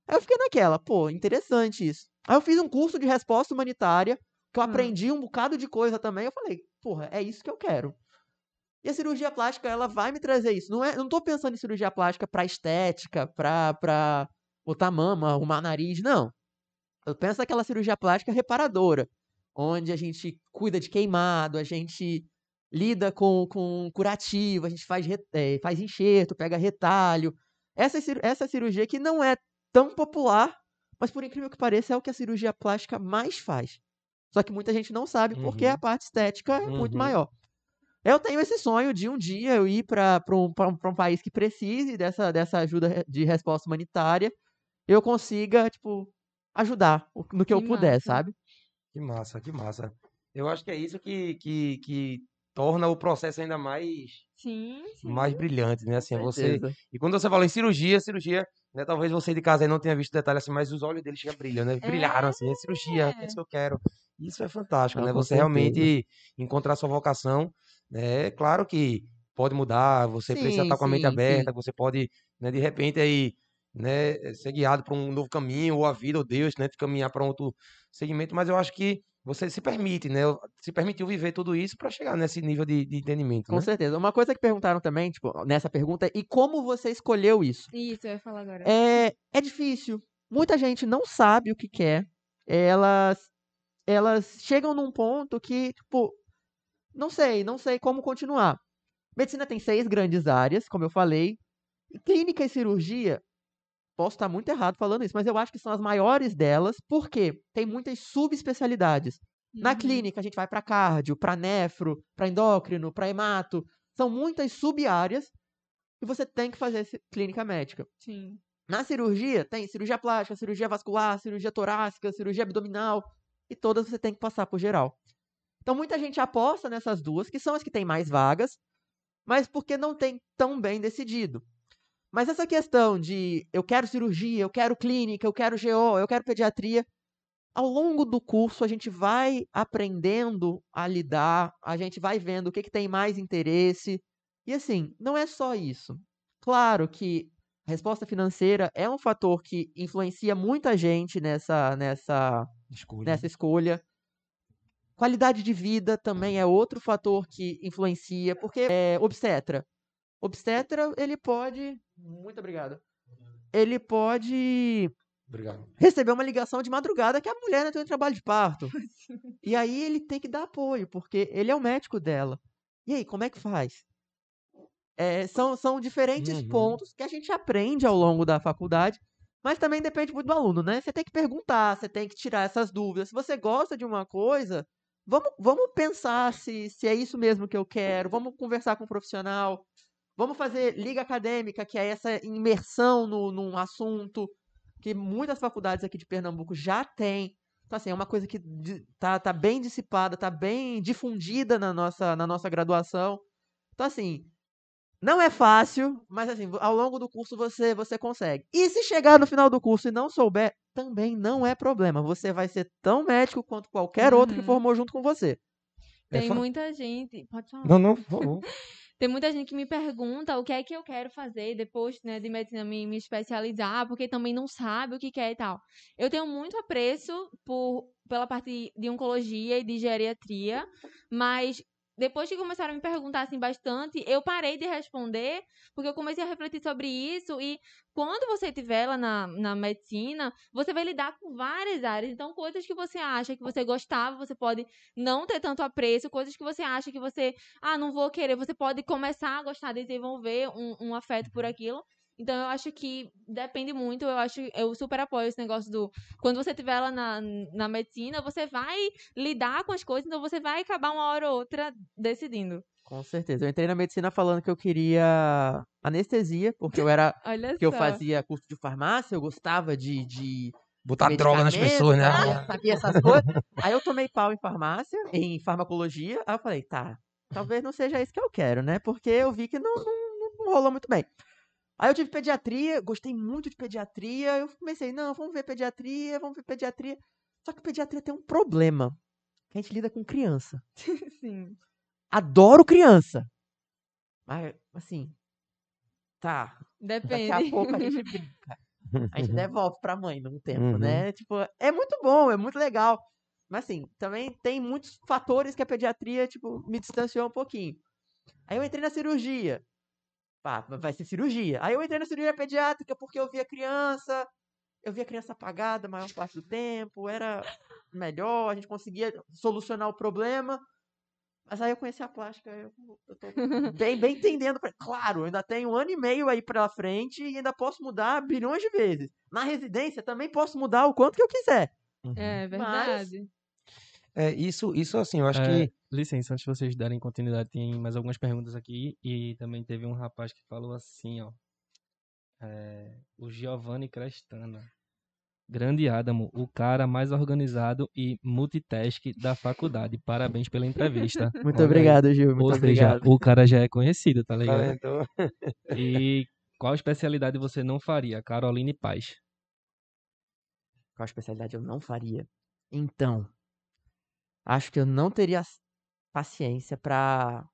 Aí eu fiquei naquela, pô, interessante isso. Aí eu fiz um curso de resposta humanitária, que eu Ah. aprendi um bocado de coisa também. Eu falei, porra, é isso que eu quero. E a cirurgia plástica, ela vai me trazer isso. Não, é, não tô pensando em cirurgia plástica pra estética, pra, pra botar mama, arrumar nariz, não. Eu penso naquela cirurgia plástica reparadora, onde a gente cuida de queimado, a gente lida com, com curativo, a gente faz, eh, faz enxerto, pega retalho. Essa, essa cirurgia que não é tão popular, mas por incrível que pareça, é o que a cirurgia plástica mais faz. Só que muita gente não sabe porque Uhum. a parte estética é muito Uhum. maior. Eu tenho esse sonho de um dia eu ir para um, pra um, pra um país que precise dessa, dessa ajuda de resposta humanitária, eu consiga, tipo, ajudar no que eu Que puder, massa. sabe? Que massa, que massa. Eu acho que é isso que, que, que torna o processo ainda mais, Sim, sim. mais brilhante, né? Assim, você... E quando você fala em cirurgia, cirurgia, né? Talvez você de casa aí não tenha visto detalhe assim, mas os olhos dele chega brilham, né? Brilharam assim, é cirurgia, é isso que eu quero. Isso é fantástico, Ah, né? Você certeza. realmente encontrar sua vocação, né? Claro que pode mudar, você precisa Sim, estar com a mente sim, aberta, sim. você pode, né, de repente aí, né, ser guiado para um novo caminho, ou a vida, ou Deus, né, te caminhar para outro segmento, mas eu acho que você se permite, né? Se permitiu viver tudo isso para chegar nesse nível de, de entendimento, Com né? certeza. Uma coisa que perguntaram também, tipo, nessa pergunta, é e como você escolheu isso? Isso, eu ia falar agora. É, é difícil. Muita gente não sabe o que quer. Elas, elas chegam num ponto que, tipo, não sei, não sei como continuar. Medicina tem seis grandes áreas, como eu falei. Clínica e cirurgia, posso estar muito errado falando isso, mas eu acho que são as maiores delas, porque tem muitas subespecialidades. Na Uhum. clínica, a gente vai para cardio, para nefro, para endócrino, para hemato. São muitas sub-áreas e você tem que fazer clínica médica. Sim. Na cirurgia, tem cirurgia plástica, cirurgia vascular, cirurgia torácica, cirurgia abdominal, e todas você tem que passar por geral. Então, muita gente aposta nessas duas, que são as que têm mais vagas, mas porque não tem tão bem decidido. Mas essa questão de eu quero cirurgia, eu quero clínica, eu quero GO, eu quero pediatria, ao longo do curso a gente vai aprendendo a lidar, a gente vai vendo o que, que tem mais interesse. E assim, não é só isso. Claro que a resposta financeira é um fator que influencia muita gente nessa, nessa, Escolha. nessa escolha. Qualidade de vida também é outro fator que influencia, porque é obstetra. Obstetra, ele pode. Muito obrigado. Ele pode Obrigado. receber uma ligação de madrugada que a mulher entrou em trabalho de parto. E aí ele tem que dar apoio, porque ele é o médico dela. E aí, como é que faz? É, são, são diferentes Uhum. pontos que a gente aprende ao longo da faculdade, mas também depende muito do aluno, né? Você tem que perguntar, você tem que tirar essas dúvidas. Se você gosta de uma coisa, vamos, vamos pensar se, se é isso mesmo que eu quero, vamos conversar com um profissional, vamos fazer liga acadêmica, que é essa imersão no, num assunto que muitas faculdades aqui de Pernambuco já têm. Então, assim, é uma coisa que tá, tá bem dissipada, tá bem difundida na nossa, na nossa graduação. Então, assim, não é fácil, mas assim, ao longo do curso você, você consegue. E se chegar no final do curso e não souber, também não é problema. Você vai ser tão médico quanto qualquer outro que Uhum. formou junto com você. É Tem fa- muita gente. Pode falar. Não, não, por favor. Tem muita gente que me pergunta o que é que eu quero fazer depois né, de medicina me, me especializar, porque também não sabe o que quer e tal. Eu tenho muito apreço por, pela parte de oncologia e de geriatria, mas depois que começaram a me perguntar assim bastante, eu parei de responder, porque eu comecei a refletir sobre isso e quando você estiver lá na, na medicina, você vai lidar com várias áreas. Então, coisas que você acha que você gostava, você pode não ter tanto apreço, coisas que você acha que você ah, não vou querer, você pode começar a gostar, desenvolver um, um afeto por aquilo. Então, eu acho que depende muito. Eu acho, eu super apoio esse negócio do. Quando você estiver lá na, na medicina, você vai lidar com as coisas, então você vai acabar uma hora ou outra decidindo. Com certeza. Eu entrei na medicina falando que eu queria anestesia, porque eu era. Olha que eu fazia curso de farmácia, eu gostava de. de Botar droga nas pessoas, né? ah, Sabia essas coisas. Aí eu tomei pau em farmácia, em farmacologia. Aí eu falei, tá, talvez não seja isso que eu quero, né? Porque eu vi que não, não, não rolou muito bem. Aí eu tive pediatria, gostei muito de pediatria. Eu comecei, não, vamos ver pediatria, vamos ver pediatria. Só que pediatria tem um problema. Que a gente lida com criança. Sim. Adoro criança. Mas, assim, tá. Daqui Depende. a pouco a gente brinca. A gente devolve pra mãe num tempo, Uhum. né? Tipo, é muito bom, é muito legal. Mas assim, também tem muitos fatores que a pediatria, tipo, me distanciou um pouquinho. Aí eu entrei na cirurgia. Pá, vai ser cirurgia. Aí eu entrei na cirurgia pediátrica porque eu via criança, eu via criança apagada a maior parte do tempo, era melhor, a gente conseguia solucionar o problema. Mas aí eu conheci a plástica, eu, eu tô bem, bem entendendo. pra- Claro, eu ainda tenho um ano e meio aí pela frente e ainda posso mudar bilhões de vezes. Na residência também posso mudar o quanto que eu quiser. É verdade. É, isso, isso assim, eu acho É, que. Licença, antes de vocês darem continuidade, tem mais algumas perguntas aqui. E também teve um rapaz que falou assim, ó. É, o Giovanni Crestana. Grande Adamo, o cara mais organizado e multitask da faculdade. Parabéns pela entrevista. Muito Olha obrigado, Gil. Muito Ou seja, obrigado. o cara já é conhecido, tá ligado? vendo? Então, E qual especialidade você não faria? Caroline Paz. Qual especialidade eu não faria? Então, acho que eu não teria paciência pra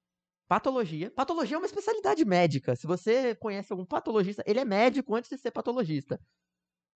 patologia. Patologia é uma especialidade médica. Se você conhece algum patologista, ele é médico antes de ser patologista.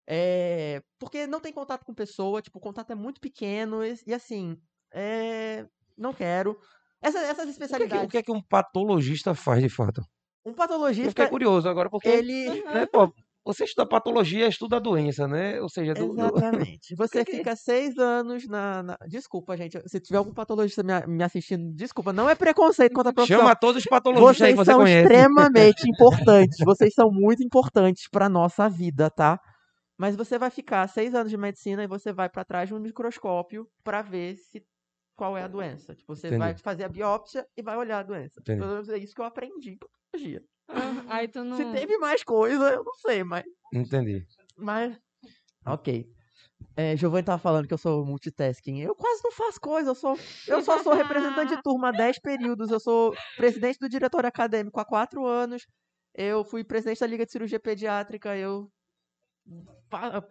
É, porque não tem contato com pessoa, tipo, o contato é muito pequeno e, e assim, é, não quero. Essa- essas o, que é que, especialidades. o que é que um patologista faz de fato? Um Eu patologista, fiquei curioso agora, porque ele. né, pô, você estuda patologia, estuda a doença, né? Ou seja, do, do- Exatamente. Você que- fica seis anos na, na- Desculpa, gente. Se tiver algum patologista me, me assistindo, desculpa. Não é preconceito contra a profissão. chama todos os patologistas aí Vocês que você são conhece. extremamente importantes. Vocês são muito importantes pra nossa vida, tá? Mas você vai ficar seis anos de medicina e você vai pra trás de um microscópio pra ver se qual é a doença. Tipo, você vai Entendi. fazer a biópsia e vai olhar a doença. Entendi. É isso que eu aprendi em patologia. Aí tu não. Se teve mais coisa, eu não sei, mas Entendi. mas. Ok. É, Giovanni tava falando que eu sou multitasking. Eu quase não faço coisa. Eu, sou, eu só sou representante de turma há 10 períodos. Eu sou presidente do diretório acadêmico há 4 anos. Eu fui presidente da Liga de Cirurgia Pediátrica. Eu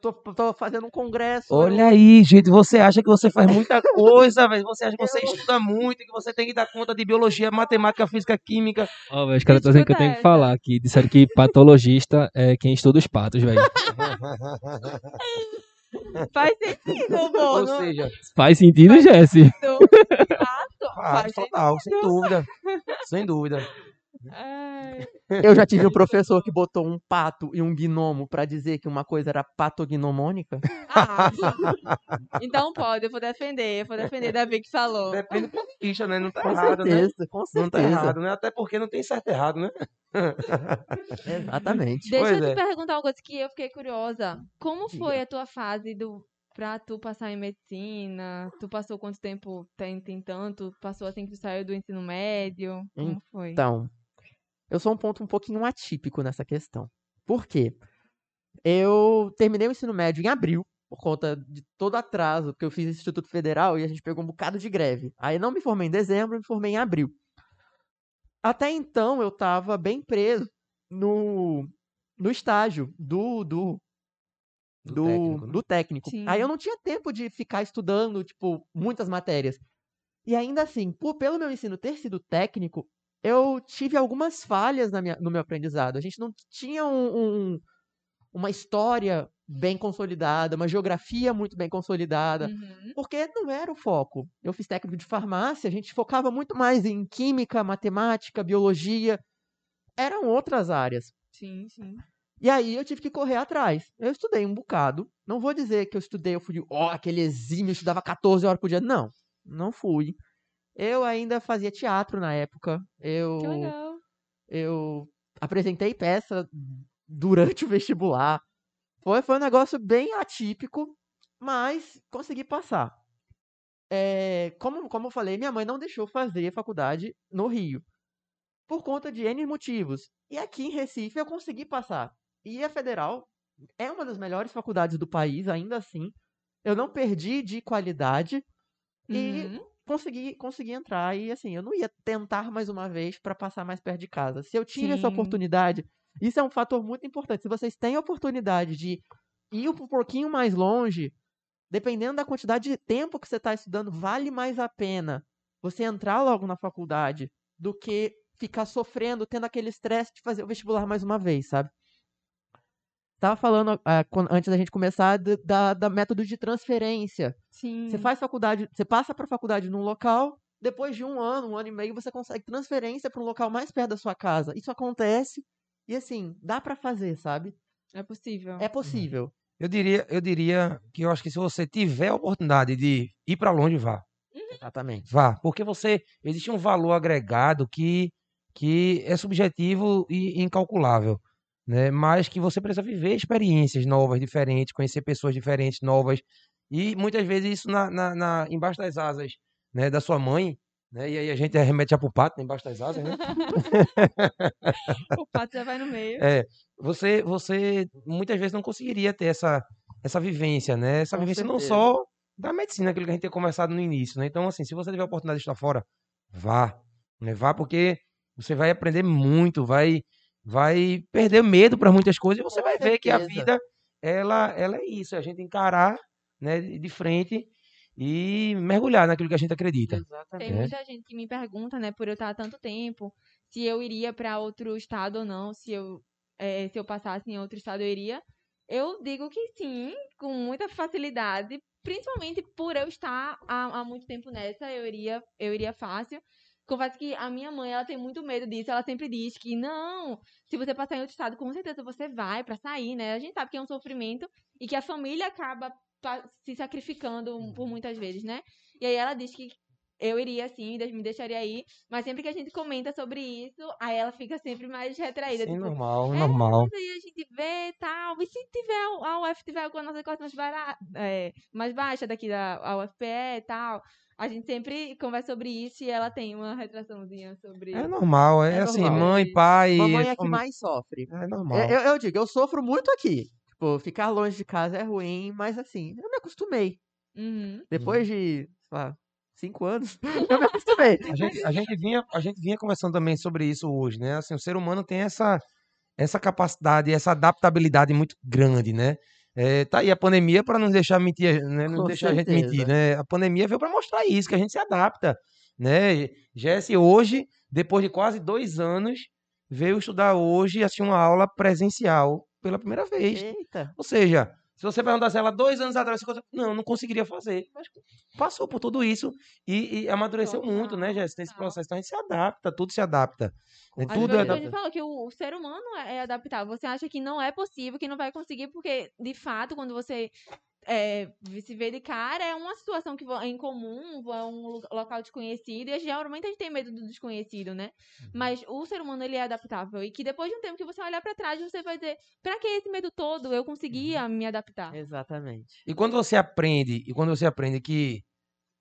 tô, tô fazendo um congresso. Olha aí, gente, você acha que você faz muita coisa, velho. Você acha que você estuda muito, que você tem que dar conta de biologia, matemática, física, química. Ó, velho, os caras estão dizendo que eu tenho que falar aqui. Disseram que patologista é quem estuda os patos, velho. Faz sentido, Ou mano. seja, Faz sentido, Jesse? Fato, ah, faz total, sem dúvida. Sem dúvida. Ai, Eu já tive um professor que botou um pato e um gnomo pra dizer que uma coisa era patognomônica. ah, então pode, eu vou defender, eu vou defender Davi que falou. Depende do ponto de vista, né? Não tá Com errado, né? certeza, com Não certeza. tá errado, né? Até porque não tem certo e errado, né? Exatamente. Deixa Pois eu te é. perguntar uma coisa que eu fiquei curiosa. Como foi a tua fase do pra tu passar em medicina? Tu passou quanto tempo tem, tem tanto? Passou assim que tu saiu do ensino médio? Como foi? Então, eu sou um ponto um pouquinho atípico nessa questão. Por quê? Eu terminei o ensino médio em abril, por conta de todo atraso, porque eu fiz Instituto Federal e a gente pegou um bocado de greve. Aí não me formei em dezembro, me formei em abril. Até então eu tava bem preso no, no estágio do, do, Do do, técnico, né? do técnico. Aí eu não tinha tempo de ficar estudando, tipo, muitas matérias. E ainda assim, por, pelo meu ensino ter sido técnico, eu tive algumas falhas na minha- no meu aprendizado. A gente não tinha um- um- uma história bem consolidada, uma geografia muito bem consolidada, Uhum. porque não era o foco. Eu fiz técnico de farmácia, a gente focava muito mais em química, matemática, biologia. Eram outras áreas. Sim, sim. E aí eu tive que correr atrás. Eu estudei um bocado. Não vou dizer que eu estudei, eu fui, ó, aquele exímio, eu estudava 14 horas por dia. Não, não fui. Eu ainda fazia teatro na época. Eu, Que legal. eu apresentei peça durante o vestibular. Foi, foi um negócio bem atípico, mas consegui passar. É, como, como eu falei, minha mãe não deixou fazer faculdade no Rio. por conta de N motivos. E aqui em Recife eu consegui passar. E a Federal é uma das melhores faculdades do país, ainda assim. Eu não perdi de qualidade e Uhum. Consegui, consegui entrar. E assim, eu não ia tentar mais uma vez para passar mais perto de casa. Se eu tive essa Sim. oportunidade, isso é um fator muito importante. Se vocês têm a oportunidade de ir um pouquinho mais longe, dependendo da quantidade de tempo que você está estudando, vale mais a pena você entrar logo na faculdade do que ficar sofrendo, tendo aquele estresse de fazer o vestibular mais uma vez, sabe? Tava falando ah, antes da gente começar da, da método de transferência. Sim. Você faz faculdade, você passa para faculdade num local, depois de um ano, um ano e meio, você consegue transferência para um local mais perto da sua casa. Isso acontece e assim, dá para fazer, sabe? É possível. É possível. Eu diria, eu diria que eu acho que se você tiver a oportunidade de ir para longe, vá. Exatamente. Vá, porque você existe um valor agregado que que é subjetivo e incalculável, né? Mas que você precisa viver experiências novas, diferentes, conhecer pessoas diferentes, novas e muitas vezes isso na, na, na- embaixo das asas, né, da sua mãe, né? E aí a gente remete pro pato, né, embaixo das asas, né? o pato já vai no meio. É, você, você muitas vezes não conseguiria ter essa, essa vivência, né? Essa Com vivência não certeza. só da medicina, aquilo que a gente tinha conversado no início, né? Então, assim, se você tiver a oportunidade de estar fora, vá, né? Vá porque você vai aprender muito, vai, vai perder medo para muitas coisas e você Com vai ver que a certeza. vida, ela, ela é isso, é a gente encarar, né, de frente e mergulhar naquilo que a gente acredita. Tem Exatamente. É. muita gente que me pergunta, né, por eu estar há tanto tempo, se eu iria para outro estado ou não, se eu, eh, se eu passasse em outro estado eu iria. Eu digo que sim, com muita facilidade, principalmente por eu estar há, há muito tempo nessa, eu iria, eu iria fácil. Confesso que a minha mãe, ela tem muito medo disso, ela sempre diz que não, se você passar em outro estado, com certeza você vai pra sair, né? A gente sabe que é um sofrimento e que a família acaba se sacrificando por muitas vezes, né? E aí ela diz que eu iria sim, me deixaria ir, mas sempre que a gente comenta sobre isso, aí ela fica sempre mais retraída. Sim, tipo, normal, é, normal. mas aí a gente vê e tal. E se tiver a UF tiver alguma nossa costa mais, bara- é, mais baixa daqui da a UFPE e tal, a gente sempre conversa sobre isso e ela tem uma retraçãozinha sobre. É normal, é, É assim, normal. mãe, pai, Mamãe é que mais sofre. é normal. Eu, eu- eu digo, eu sofro muito aqui. Tipo, ficar longe de casa é ruim, mas assim, eu me acostumei. Uhum. Depois de, sei lá, cinco anos, eu me acostumei. A gente, a gente vinha, a gente vinha conversando também sobre isso hoje, né? Assim, o ser humano tem essa, essa capacidade, essa adaptabilidade muito grande, né? É, tá aí a pandemia para nos deixar mentir, né? Não Com deixar a gente mentir, né? A pandemia veio para mostrar isso, que a gente se adapta, né? Jesse hoje, depois de quase dois anos, veio estudar hoje, assim, uma aula presencial pela primeira vez. Eita. Ou seja, se você perguntasse ela dois anos atrás, você consegue- não, não conseguiria fazer. Mas passou por tudo isso e, e amadureceu muito, né, Total, Jéssica, nesse total. processo. Então a gente se adapta, tudo se adapta. Às Tudo é vezes a adapta. gente fala que o, o ser humano é, é adaptável. Você acha que não é possível, que não vai conseguir, porque, de fato, quando você é, se cara, é uma situação que é incomum, é um lo- local desconhecido, e geralmente a gente tem medo do desconhecido, né? Uhum. Mas o ser humano, ele é adaptável. E que depois de um tempo que você olhar pra trás, você vai dizer, pra que esse medo todo? Eu conseguia me adaptar. Exatamente. E quando você aprende, e quando você aprende que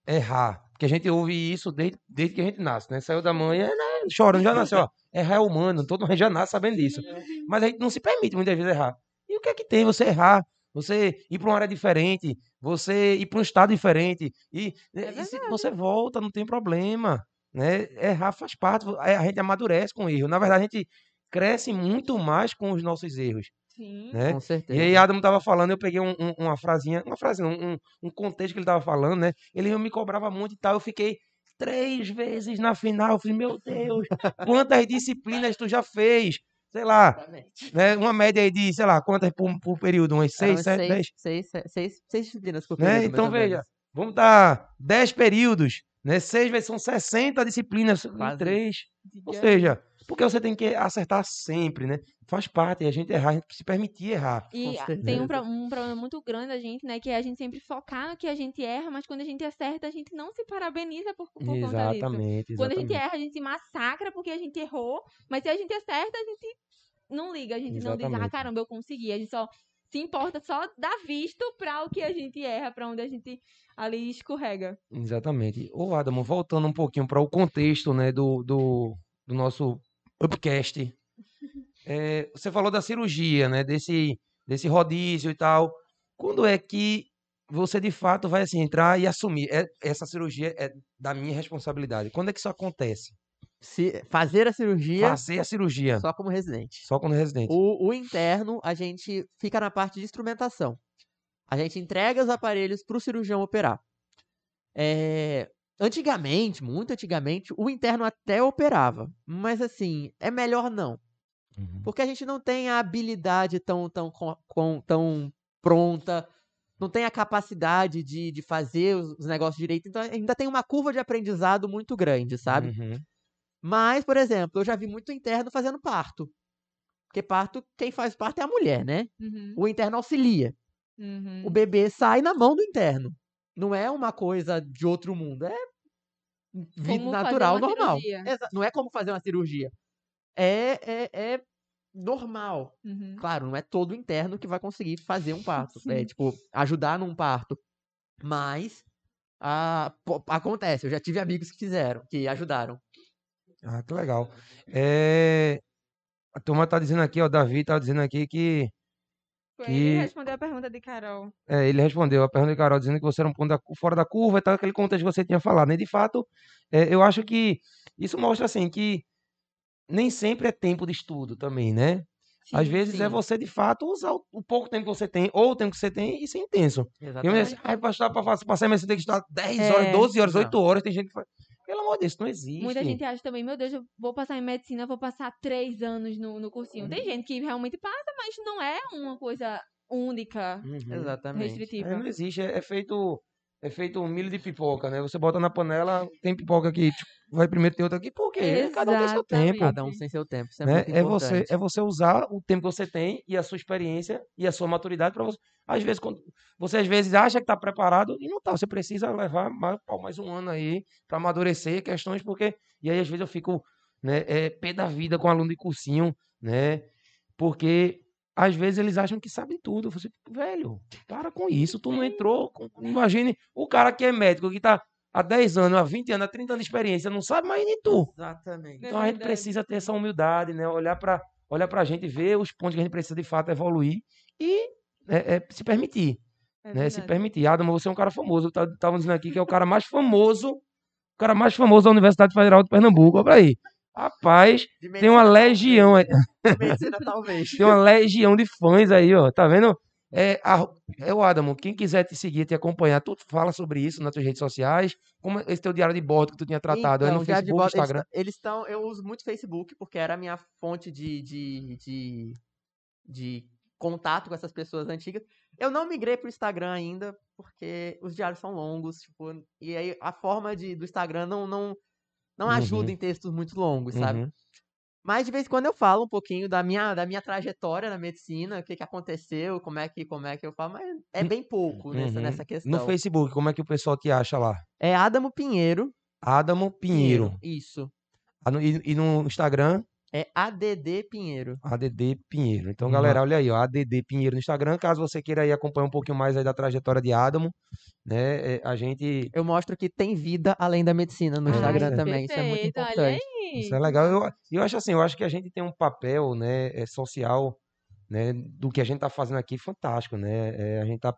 errar, porque a gente ouve isso desde, desde que a gente nasce, né? Saiu da mãe, é, né, chorando, já nasceu, ó. Errar é humano, todo mundo já nasce sabendo disso. Mas a gente não se permite muitas vezes errar. E o que é que tem você errar? Você ir para uma área diferente, você ir para um estado diferente, e, É e se você volta, não tem problema, né? Errar faz parte, a gente amadurece com o erro. Na verdade, a gente cresce muito mais com os nossos erros, Sim. né? Com E certeza. aí Adam tava falando, eu peguei um- um- uma frasinha, uma frase não, um, um contexto que ele tava falando, né? Ele me cobrava muito e tal, eu fiquei três vezes na final, eu falei, meu Deus, quantas disciplinas tu já fez? Sei lá, Exatamente. né? Uma média aí de, sei lá, quantas por, por período? Umas Eram seis, sete, dez? seis, seis, seis, seis disciplinas por Né? período, mais Então, veja, vamos dar 10 períodos, né? Seis vezes são 60 disciplinas em Quase três. Ou Diga- seja, porque você tem que acertar sempre, né? Faz parte, e a gente errar, a gente se permitir errar. E tem um, um problema muito grande da gente, né? Que é a gente sempre focar no que a gente erra, mas quando a gente acerta, a gente não se parabeniza por, por conta disso. Exatamente, Quando a gente exatamente. erra, a gente se massacra porque a gente errou, mas se a gente acerta, a gente não liga, a gente não diz, ah, Exatamente. caramba, eu consegui. A gente só se importa só dar visto pra o que a gente erra, pra onde a gente ali escorrega. Exatamente. Ô, Adamo, voltando um pouquinho para o contexto, né, do, do, do nosso Upcast. É, você falou da cirurgia, né? Desse, desse rodízio e tal. Quando é que você de fato vai assim entrar e assumir? É, essa cirurgia é da minha responsabilidade. Quando é que isso acontece? Se fazer a cirurgia Fazer a cirurgia. Só, só como residente. quando residente. O, o interno, a gente fica na parte de instrumentação. A gente entrega os aparelhos para o cirurgião operar. É, antigamente, muito antigamente, o interno até operava. Mas assim, é melhor não. Uhum. Porque a gente não tem a habilidade tão, tão, com- tão pronta, não tem a capacidade de, de fazer os, os negócios direito. Então ainda tem uma curva de aprendizado muito grande, sabe? Uhum. Mas, por exemplo, eu já vi muito interno fazendo parto. Porque parto, quem faz parto é a mulher, né? Uhum, O interno auxilia. uhum. O bebê sai na mão do interno. Não é uma coisa de outro mundo. É vida Como natural, normal. Não é como fazer uma cirurgia. É, é, é normal. Uhum. Claro, não é todo interno que vai conseguir fazer um parto. É, Sim. tipo, ajudar num parto. Mas ah, pô, acontece. Eu já tive amigos que fizeram, que ajudaram. Ah, que legal. É, A turma tá dizendo aqui, ó, o Davi tá dizendo aqui que que- Ele respondeu a pergunta de Carol. é, ele respondeu a pergunta de Carol dizendo que você era um ponto da fora da curva e tal, aquele contexto que você tinha falado, né? De fato, é, eu acho que isso mostra assim que nem sempre é tempo de estudo também, né? Às Sim, vezes é sim. você de fato usar o, o pouco tempo que você tem ou o tempo que você tem e ser intenso. Eu me Exatamente. disse, ai, pastor, para passar, mas você tem que estudar 10 É, horas, 12 horas, não. 8 horas, tem gente que faz. Pelo amor de Deus, não existe. Muita gente acha também, meu Deus, eu vou passar em medicina, eu vou passar três anos no, no cursinho. Uhum. Tem gente que realmente passa, mas não é uma coisa única, Uhum. Exatamente. É, restritiva. não existe, é, é feito é feito um milho de pipoca, né? Você bota na panela, tem pipoca aqui, tipo, vai primeiro ter outra aqui, por quê? Cada um tem seu tempo. Cada um sem seu tempo. Isso é né? É você, é você usar o tempo que você tem e a sua experiência e a sua maturidade para você. Às vezes, quando você às vezes acha que está preparado e não está. Você precisa levar mais, mais um ano aí para amadurecer questões, porque. E aí, às vezes, eu fico né, é, pé da vida com aluno de cursinho, né? Porque às vezes eles acham que sabem tudo. Eu falo assim, velho, para com isso. Tu não entrou. com- Imagine o cara que é médico, que está há 10 anos, há 20 anos, há 30 anos de experiência, não sabe mais nem tu. Exatamente. Então a gente precisa ter essa humildade, né? Olhar para olhar a gente, ver os pontos que a gente precisa de fato evoluir e é, é, se permitir, É né? Se permitir. Adamo, você é um cara famoso. Estavam dizendo aqui que é o cara mais famoso, o cara mais famoso da Universidade Federal de Pernambuco. Olha aí. Rapaz, De tem uma medicina, legião aí. medicina, talvez. Tem uma legião de fãs aí, ó. Tá vendo? É, a, é o Adamo, quem quiser te seguir, te acompanhar, tu fala sobre isso nas tuas redes sociais. Como esse teu diário de bordo que tu tinha tratado, é no Então, diário de Facebook, bordo, Instagram. ta- Eles estão. Eu uso muito Facebook, porque era a minha fonte de, de, de, de contato com essas pessoas antigas. Eu não migrei pro Instagram ainda, porque os diários são longos, tipo, e aí a forma de, do Instagram não, não, não ajuda Uhum. em textos muito longos, sabe? Uhum. Mas de vez em quando eu falo um pouquinho da minha, da minha trajetória na medicina, o que, que aconteceu, como é que, como é que eu falo, mas é bem pouco nessa, Uhum. nessa questão. No Facebook, como é que o pessoal te acha lá? É Adamo Pinheiro. Adamo Pinheiro. Isso. Ah, E, e no Instagram, É ADD Pinheiro. ADD Pinheiro. Então, Ma- galera, olha aí, ó, ADD Pinheiro no Instagram. Caso você queira aí acompanhar um pouquinho mais aí da trajetória de Adamo, né? é, a gente. Eu mostro que tem vida além da medicina no Ah, Instagram é também. Isso é muito Perfeito, olha importante. aí. Isso é legal. Eu, eu acho assim, eu acho que a gente tem um papel, né, é, social, né, do que a gente tá fazendo aqui fantástico, né? É, a gente tá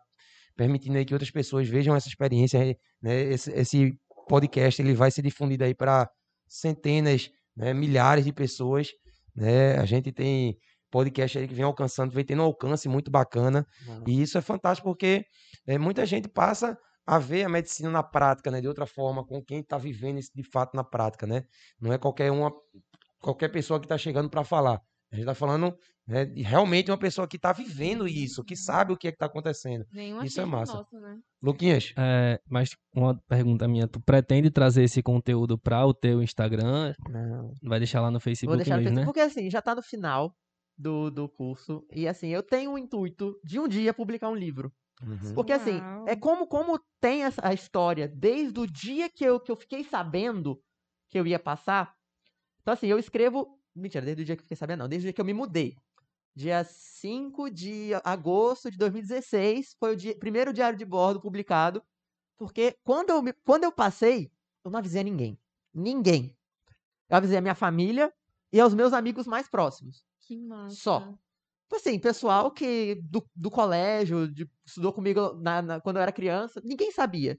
permitindo aí que outras pessoas vejam essa experiência, né? Esse, esse podcast ele vai ser difundido aí para centenas, né, milhares de pessoas, né? A gente tem podcast aí que vem alcançando, vem tendo um alcance muito bacana. E isso é fantástico porque eh, muita gente passa a ver a medicina na prática, né? De outra forma, com quem está vivendo isso de fato na prática, né? Não é qualquer uma, qualquer pessoa que está chegando para falar. A gente está falando né, de realmente uma pessoa que está vivendo isso, que sabe o que é que está acontecendo. Nenhum Isso é massa. nosso, né? Luquinhas, É, mas uma pergunta minha, tu pretende trazer esse conteúdo para o teu Instagram? Não. Vai deixar lá no Vou Facebook deixar no Facebook, né? porque assim, já tá no final do, do curso. E assim, eu tenho o intuito de um dia publicar um livro. Uhum. Porque assim, Uau. é como, como tem essa, a história desde o dia que eu, que eu fiquei sabendo que eu ia passar. Então, assim, eu escrevo. Mentira, desde o dia que eu fiquei sabendo, não, desde o dia que eu me mudei. Dia 5 de agosto de 2016 foi o dia, primeiro diário de bordo publicado. Porque quando eu, me- quando eu passei, eu não avisei a ninguém. Ninguém. Eu avisei a minha família e aos meus amigos mais próximos. Que massa. Só. Tipo assim, pessoal que do, do colégio, de- estudou comigo na- na- quando eu era criança, ninguém sabia.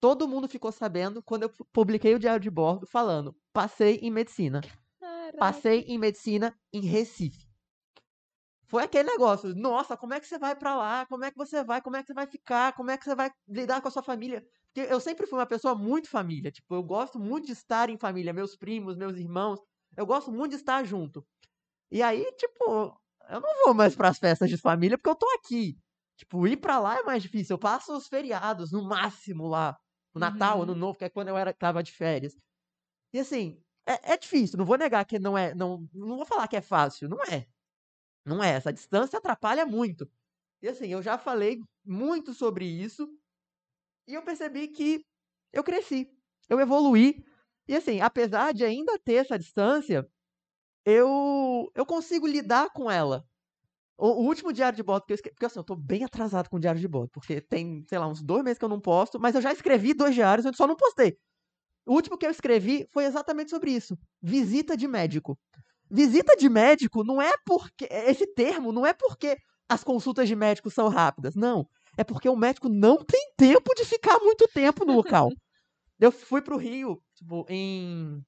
Todo mundo ficou sabendo quando eu pu- publiquei o diário de bordo falando: passei em medicina. Caraca. Passei em medicina em Recife. Foi aquele negócio, nossa, como é que você vai pra lá? Como é que você vai? Como é que você vai ficar? Como é que você vai lidar com a sua família? Porque eu sempre fui uma pessoa muito família, tipo, eu gosto muito de estar em família, meus primos, meus irmãos, eu gosto muito de estar junto. E aí, tipo, eu não vou mais pras festas de família porque eu tô aqui. Tipo, ir pra lá é mais difícil. Eu passo os feriados, no máximo lá. O Natal, Uhum. Ano Novo, que é quando eu era, tava de férias. E assim, é, é difícil, não vou negar que não é. Não, não vou falar que é fácil, não é. Não é. Essa distância atrapalha muito. E assim, eu já falei muito sobre isso. E eu percebi que eu cresci. Eu evoluí. E assim, apesar de ainda ter essa distância, eu, eu consigo lidar com ela. O, o último diário de bordo que eu escrevi. Porque assim, eu tô bem atrasado com o diário de bordo. Porque tem, sei lá, uns dois meses que eu não posto. Mas eu já escrevi dois diários, eu só não postei. O último que eu escrevi foi exatamente sobre isso. Visita de médico. Visita de médico não é porque. Esse termo não é porque as consultas de médico são rápidas. Não. É porque o médico não tem tempo de ficar muito tempo no local. eu fui pro Rio, tipo, em.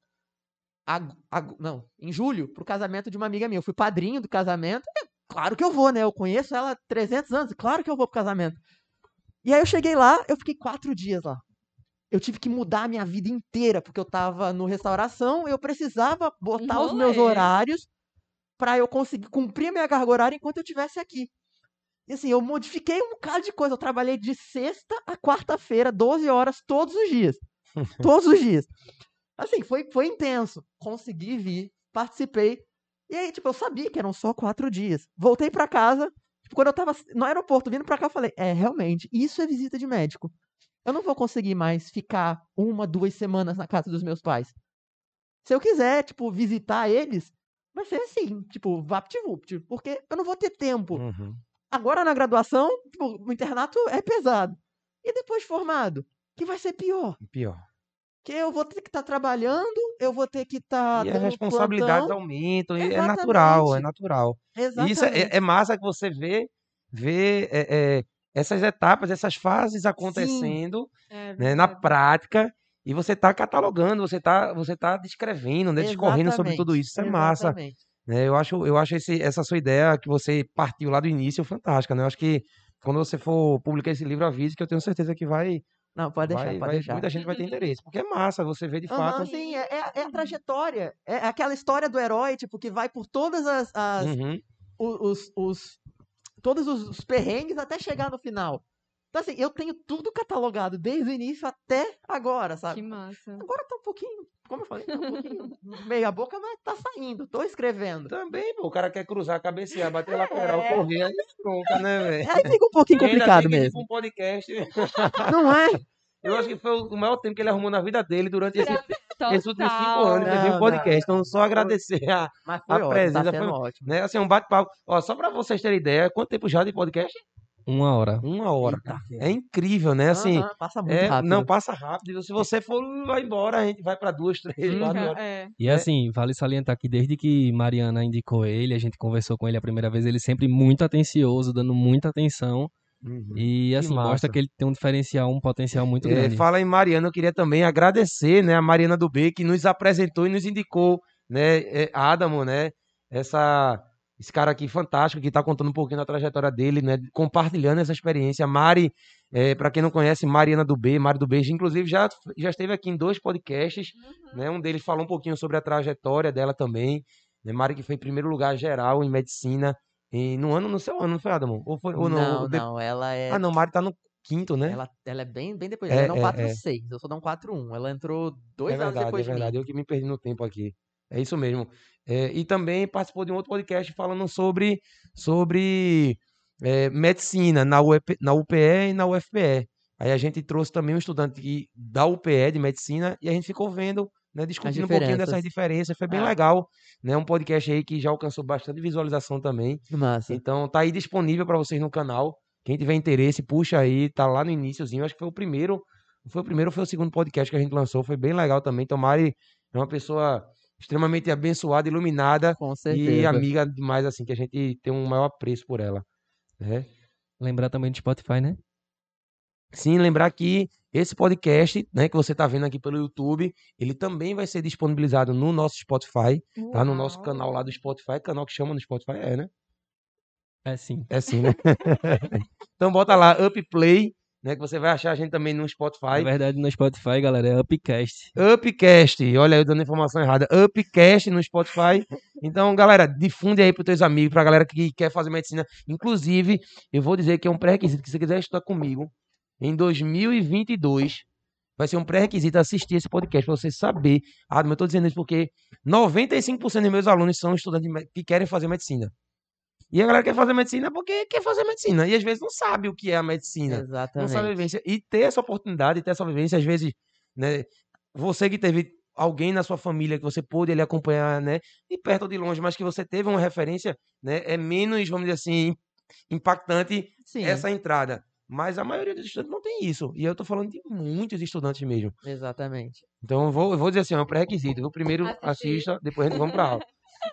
ag- ag- não, em julho, pro casamento de uma amiga minha. Eu fui padrinho do casamento. É, claro que eu vou, né? Eu conheço ela há 300 anos. Claro que eu vou pro casamento. E aí eu cheguei lá, eu fiquei quatro dias lá eu tive que mudar a minha vida inteira, porque eu tava no restauração, eu precisava botar os meus horários pra eu conseguir cumprir a minha carga horária enquanto eu estivesse aqui. E assim, eu modifiquei um bocado de coisa. Eu trabalhei de sexta a quarta-feira, 12 horas, todos os dias. todos os dias. Assim, foi, foi intenso. Consegui vir, participei. E aí, tipo, eu sabia que eram só quatro dias. Voltei pra casa. Tipo, quando eu tava no aeroporto vindo pra cá, eu falei: é, realmente, isso é visita de médico. Eu não vou conseguir mais ficar uma, duas semanas na casa dos meus pais. Se eu quiser, tipo, visitar eles, vai ser assim, tipo, vapt-vupt, porque eu não vou ter tempo. Uhum. Agora na graduação, tipo, o internato é pesado. E depois de formado, que vai ser pior. Pior. Que eu vou ter que estar trabalhando, eu vou ter que estar. e as responsabilidades plantão. aumentam, e é natural, é natural. E Exatamente. isso é, é massa que você vê, vê é, é, essas etapas, essas fases acontecendo É né, na prática, e você está catalogando, você está você tá descrevendo, né, discorrendo sobre tudo isso. Isso é massa. né? Eu acho, eu acho esse, essa sua ideia que você partiu lá do início fantástica. Né? Eu acho que quando você for publicar esse livro, avise que eu tenho certeza que vai, Não, pode deixar, vai, pode vai- deixar. muita gente vai ter interesse. Porque é massa você ver de Aham, fato. sim, é, é- é a trajetória. É aquela história do herói, tipo, que vai por todas as. as- Uhum. os, os- todos os, os perrengues até chegar no final. Então, assim, eu tenho tudo catalogado desde o início até agora, Que sabe? massa. Agora tá um pouquinho, como eu falei, tá um pouquinho meia boca, mas tá saindo, tô escrevendo. Também, pô, o cara quer cruzar, cabecear, bater lateral, correr, aí bronca, né, velho? Aí fica um pouquinho E ainda complicado tem que mesmo. pra um podcast. Não é? Eu acho que foi o maior tempo que ele arrumou na vida dele durante esse, esses últimos cinco Total. anos que teve Não, um podcast. Então, só agradecer a, Mas foi A ótimo, presença tá foi- ótimo. né, assim, um bate-papo. Ó, só pra vocês terem ideia, quanto tempo já de podcast? Uma hora. Uma hora. Eita, É incrível, né? Assim, passa muito é, rápido. não passa rápido. Se você for, vai embora, a gente vai pra duas, três, Uhum. quatro horas. É. E assim, vale salientar que desde que Mariana indicou ele, a gente conversou com ele a primeira vez, ele sempre muito atencioso, dando muita atenção. Uhum. E assim, mostra que ele tem um diferencial, um potencial muito É, grande. fala em Mariana, eu queria também agradecer, né, a Mariana do B, que nos apresentou e nos indicou, né, é, Adamo, né, essa, esse cara aqui fantástico, que tá contando um pouquinho da trajetória dele, né, compartilhando essa experiência. Mari, é, para quem não conhece, Mariana do B, Mari do B, inclusive já, já esteve aqui em dois podcasts, né, um deles falou um pouquinho sobre a trajetória dela também, né, Mari que foi em primeiro lugar geral em medicina, e no ano, no seu ano, não foi, Adamo? Ou foi, ou não? Não, Ou de- não, ela é. Ah, não, Mari tá no quinto, né? Ela, ela é bem, bem depois. É, Ela é um é, 4-6. Eu sou da um 4-1. Ela entrou dois é anos verdade, depois é de mim. verdade. Eu que me perdi no tempo aqui. É isso mesmo. É, e também participou de um outro podcast falando sobre, sobre é, medicina na, UEP, na UPE e na UFPE. Aí a gente trouxe também um estudante que- da UPE de medicina e a gente ficou vendo, né, discutindo um pouquinho dessas diferenças. Foi bem É. legal. Né, um podcast aí que já alcançou bastante visualização também. Massa. Então tá aí disponível para vocês no canal. Quem tiver interesse, puxa aí, tá lá no iníciozinho. Acho que foi o primeiro, foi o primeiro ou foi o segundo podcast que a gente lançou, foi bem legal também. Então Mari é uma pessoa extremamente abençoada, iluminada Com e amiga demais, assim, que a gente tem um maior apreço por ela. né? Lembrar também do Spotify, né? Sim, lembrar que esse podcast, né, que você está vendo aqui pelo YouTube, ele também vai ser disponibilizado no nosso Spotify, tá? No nosso Uau. canal lá do Spotify, canal que chama no Spotify, é, né? É sim. É sim, né? então bota lá, Upplay, né, que você vai achar a gente também no Spotify. Na verdade, no Spotify, galera, é Upcast. Upcast, olha aí, eu dando informação errada. Upcast no Spotify. Então, galera, difunde aí pros teus amigos, pra galera que quer fazer medicina. Inclusive, eu vou dizer que é um pré-requisito que se você quiser estudar comigo em 2022, vai ser um pré-requisito assistir esse podcast pra você saber. Ah, eu tô dizendo isso porque 95% dos meus alunos são estudantes que querem fazer medicina. E a galera quer fazer medicina porque quer fazer medicina. E às vezes não sabe o que é a medicina não Exatamente. sabe a vivência. E ter essa oportunidade, ter essa vivência, às vezes, né? Você que teve alguém na sua família que você pôde ele acompanhar, né? De perto ou de longe, mas que você teve uma referência, né? É menos, vamos dizer assim, impactante Sim, essa entrada. Mas a maioria dos estudantes não tem isso. E eu tô falando de muitos estudantes mesmo. exatamente. Então eu vou, eu vou dizer assim, é um pré-requisito. Eu primeiro assista, depois a gente vamos pra aula.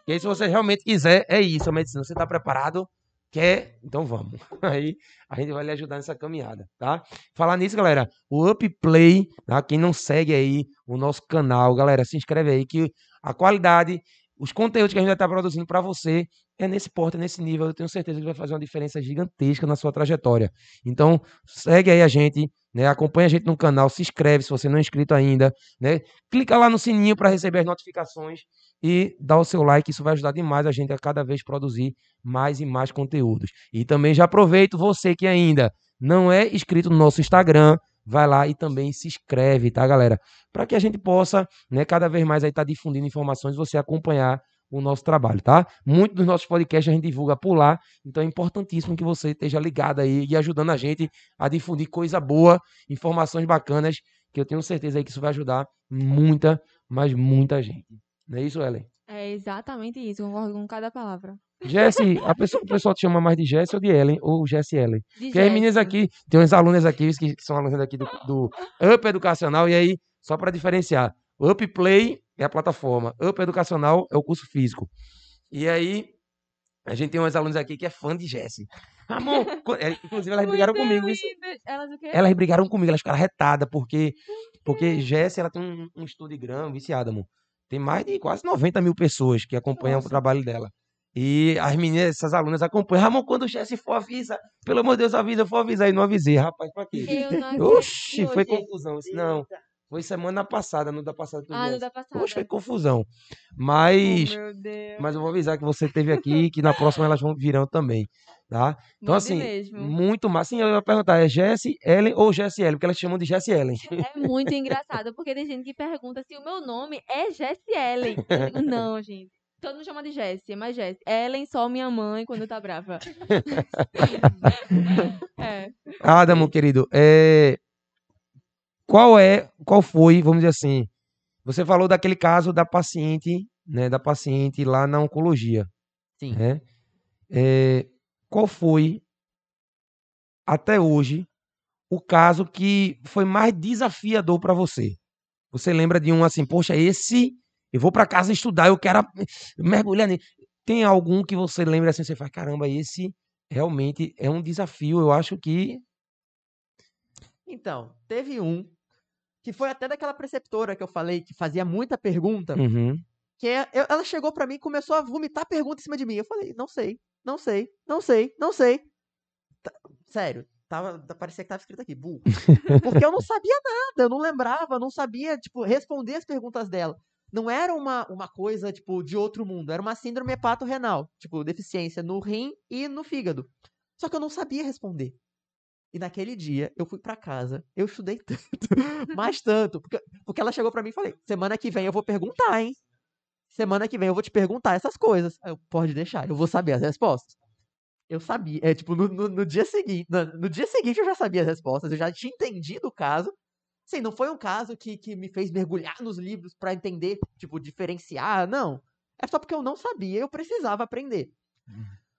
E aí, se você realmente quiser, é isso, a medicina. Você tá preparado? Quer? Então vamos. Aí a gente vai lhe ajudar nessa caminhada, tá? Falar nisso, galera, o Upplay, tá? Quem não segue aí o nosso canal, galera, se inscreve aí que a qualidade, os conteúdos que a gente vai estar produzindo para você é nesse porte, é nesse nível. Eu tenho certeza que vai fazer uma diferença gigantesca na sua trajetória. Então, segue aí a gente, né? Acompanha a gente no canal, se inscreve se você não é inscrito ainda, né? Clica lá no sininho para receber as notificações e dá o seu like, isso vai ajudar demais a gente a cada vez produzir mais e mais conteúdos. E também já aproveito você que ainda não é inscrito no nosso Instagram, vai lá e também se inscreve, tá, galera? Para que a gente possa, né, cada vez mais aí estar difundindo informações, você acompanhar o nosso trabalho, tá? Muitos dos nossos podcasts a gente divulga por lá, então é importantíssimo que você esteja ligado aí e ajudando a gente a difundir coisa boa, informações bacanas, que eu tenho certeza aí que isso vai ajudar muita, mas muita gente. Não é isso, Ellen? É exatamente isso, concordo com cada palavra. Jesse, a pessoa, o pessoal te chama mais de Jesse ou de Ellen, ou Jesse Ellen? De Porque as meninas aqui, tem uns alunos aqui que são alunos aqui do, do Up Educacional, e aí, só para diferenciar, o Up Play é a plataforma, Up Educacional é o curso físico. E aí, a gente tem uns alunos aqui que é fã de Jesse. Co- é, inclusive elas brigaram comigo. Isso. Elas o quê? elas brigaram comigo, elas ficaram retadas, porque, porque Jesse, ela tem um, um Instagram viciada, amor. Tem mais de quase 90 mil pessoas que acompanham o Nossa. trabalho dela. E as meninas, essas alunas acompanham. Ramon, quando o Jesse for, avisa. Pelo amor de Deus, avisa. Eu for avisar e não avisei. Rapaz, pra quê? Não Oxi, foi hoje. confusão. Disse, não, foi semana passada, não da passada. Ah, no disse. da passada. Oxe, foi confusão. Oh, Mas, Deus. mas eu vou avisar que você esteve aqui e que na próxima elas vão virão também, tá? Então, assim, mesmo. muito massa. Sim, eu ia perguntar, é Jesse Ellen ou Jesse Ellen? Porque elas chamam de Jesse Ellen. É muito engraçado, porque tem gente que pergunta se o meu nome é Jessie Ellen. Digo, não, gente. Todo mundo chama de Jessie, mas Jessie. Ellen só minha mãe quando tá brava. é. Adamo, querido, é... qual é, qual foi, vamos dizer assim, você falou daquele caso da paciente, né, da paciente lá na oncologia, Sim. né? É, qual foi, até hoje, o caso que foi mais desafiador para você? Você lembra de um assim, poxa, esse, eu vou para casa estudar, eu quero mergulhar nele. Tem algum que você lembra assim, você fala, caramba, esse realmente é um desafio, eu acho que Então, teve um que foi até daquela preceptora que eu falei que fazia muita pergunta, Uhum. que é- ela chegou pra mim e começou a vomitar pergunta em cima de mim. Eu falei, não sei, não sei, não sei, não sei. Sério, tava, parecia que tava escrito aqui, burro. Porque eu não sabia nada, eu não lembrava, não sabia, tipo, responder as perguntas dela. Não era uma, uma coisa, tipo, de outro mundo, era uma síndrome hepato-renal, tipo, deficiência no rim e no fígado. Só que eu não sabia responder. E naquele dia, eu fui pra casa, eu estudei tanto, mais tanto, porque, porque ela chegou pra mim e falei, semana que vem eu vou perguntar, hein? Semana que vem eu vou te perguntar essas coisas. Eu, pode deixar, eu vou saber as respostas. Eu sabia, é tipo, no, no, no dia seguinte, no, no dia seguinte eu já sabia as respostas, eu já tinha entendido o caso. Sim, não foi um caso que, que me fez mergulhar nos livros pra entender, tipo, diferenciar, não. É só porque eu não sabia, eu precisava aprender.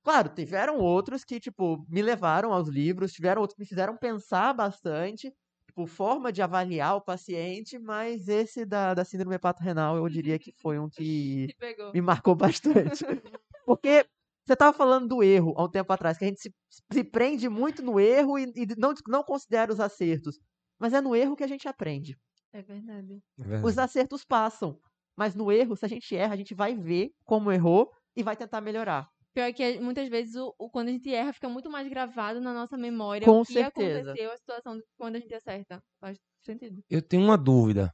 Claro, tiveram outros que, tipo, me levaram aos livros, tiveram outros que me fizeram pensar bastante. tipo, forma de avaliar o paciente, mas esse da, da síndrome hepato-renal eu diria que foi um que me marcou bastante. Porque você estava falando do erro há um tempo atrás, que a gente se, se prende muito no erro e, e não, não considera os acertos. Mas é no erro que a gente aprende. É verdade. É verdade. Os acertos passam. Mas no erro, se a gente erra, a gente vai ver como errou e vai tentar melhorar. Pior que muitas vezes o, o- quando a gente erra fica muito mais gravado na nossa memória Com o que certeza. aconteceu, a situação do- quando a gente acerta. Faz sentido. Eu tenho uma dúvida.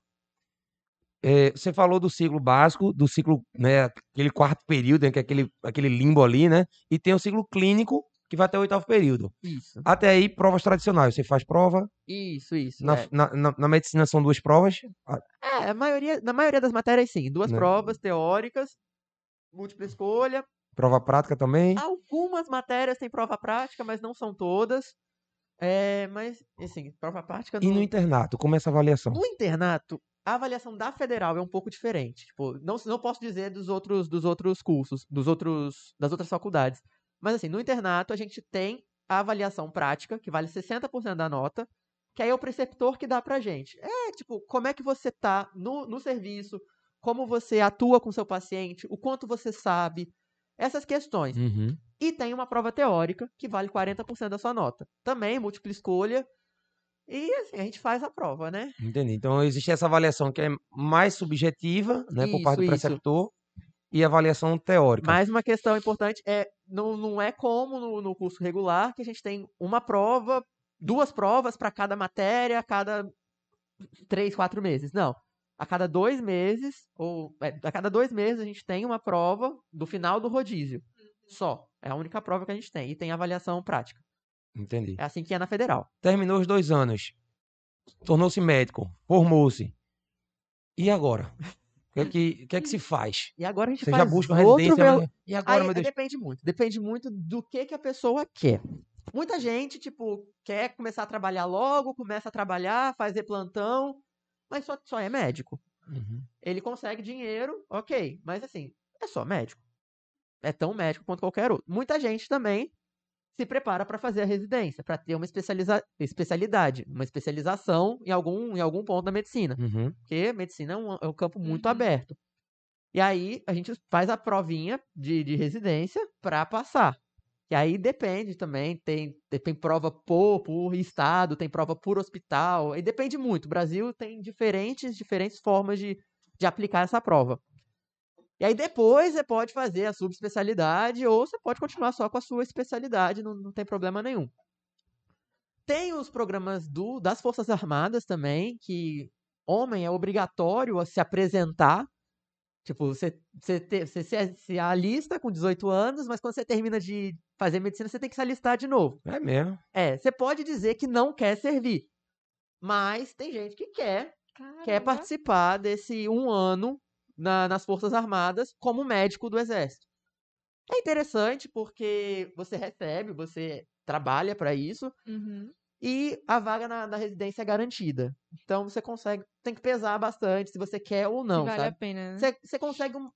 É, você falou do ciclo básico, do ciclo, né, aquele quarto período, né, que é aquele, aquele limbo ali, né? E tem o ciclo clínico, que vai até o oitavo período. Isso. Até aí, provas tradicionais. Você faz prova, Isso, isso. na, é. na, na- na medicina são duas provas. Ah, É, a maioria, na maioria das matérias, sim. Duas Né. provas teóricas, múltipla escolha. Prova prática também. Algumas matérias têm prova prática, mas não são todas. É, mas, assim, prova prática E não- no internato, como é essa avaliação? No internato, a avaliação da federal é um pouco diferente. Tipo, não, não posso dizer dos outros, dos outros cursos, dos outros, das outras faculdades. Mas assim, no internato a gente tem a avaliação prática, que vale 60% da nota, que aí é o preceptor que dá pra gente. É, tipo, como é que você tá no, no serviço, como você atua com seu paciente, o quanto você sabe, essas questões. Uhum. E tem uma prova teórica, que vale 40% da sua nota. Também, múltipla escolha. E assim, a gente faz a prova, né? Entendi. Então existe essa avaliação que é mais subjetiva, né, por parte do Isso, isso. preceptor, e avaliação teórica. Mais uma questão importante é não, não é como no, no curso regular que a gente tem uma prova, duas provas para cada matéria a cada três, quatro meses. Não. A cada dois meses, ou é, a cada dois meses a gente tem uma prova do final do rodízio. Só. É a única prova que a gente tem. E tem avaliação prática. Entendi. É assim que é na federal. Terminou os dois anos, tornou-se médico, formou-se. E agora? O que é que, que, é que se faz? E agora a gente Você faz já busca uma residência? mas- E agora, Aí, meu Deus? depende muito. Depende muito do que, que a pessoa quer. Muita gente, tipo, quer começar a trabalhar logo, começa a trabalhar, fazer plantão, mas só, só é médico. Uhum. Ele consegue dinheiro, ok. Mas assim, é só médico. É tão médico quanto qualquer outro. Muita gente também se prepara para fazer a residência, para ter uma especializa especialidade, uma especialização em algum, em algum ponto da medicina Uhum. porque medicina é um, é um campo muito Uhum. aberto. E aí a gente faz a provinha de, de residência para passar. E aí depende também, tem, tem prova por, por estado, tem prova por hospital, aí depende muito. O Brasil tem diferentes, diferentes formas de, de aplicar essa prova. E aí depois você pode fazer a subespecialidade ou você pode continuar só com a sua especialidade, não, não tem problema nenhum. Tem os programas do, das Forças Armadas também, que homem é obrigatório a se apresentar. Tipo, você, você, te- você se, se alista com 18 anos, mas quando você termina de fazer medicina, você tem que se alistar de novo. É mesmo. É, você pode dizer que não quer servir, mas tem gente que quer, quer Caramba. participar desse um ano na- nas Forças Armadas como médico do Exército. É interessante porque você recebe, você trabalha para isso, Uhum. e a vaga na, na residência é garantida. Então você consegue, tem que pesar bastante se você quer ou Se não, vale sabe? a pena, né? Você, você consegue um.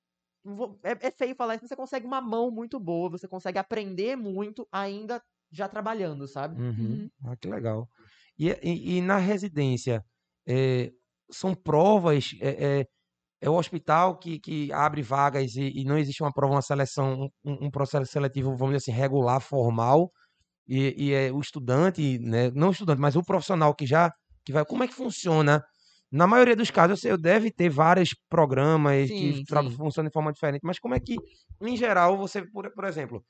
É, é feio falar isso, mas você consegue uma mão muito boa, você consegue aprender muito ainda já trabalhando, sabe? Uhum. Ah, que legal. E, e- e na residência, é, são provas, é, é- o hospital que, que abre vagas e, e não existe uma prova, uma seleção, um, um processo seletivo, vamos dizer assim, regular, formal, e, e é o estudante, né, não o estudante, mas o profissional que já, que vai, como é que funciona? Na maioria dos casos, eu sei, eu deve ter vários programas que Sim, sim. funcionam de forma diferente, mas como é que, em geral, você, por, por exemplo,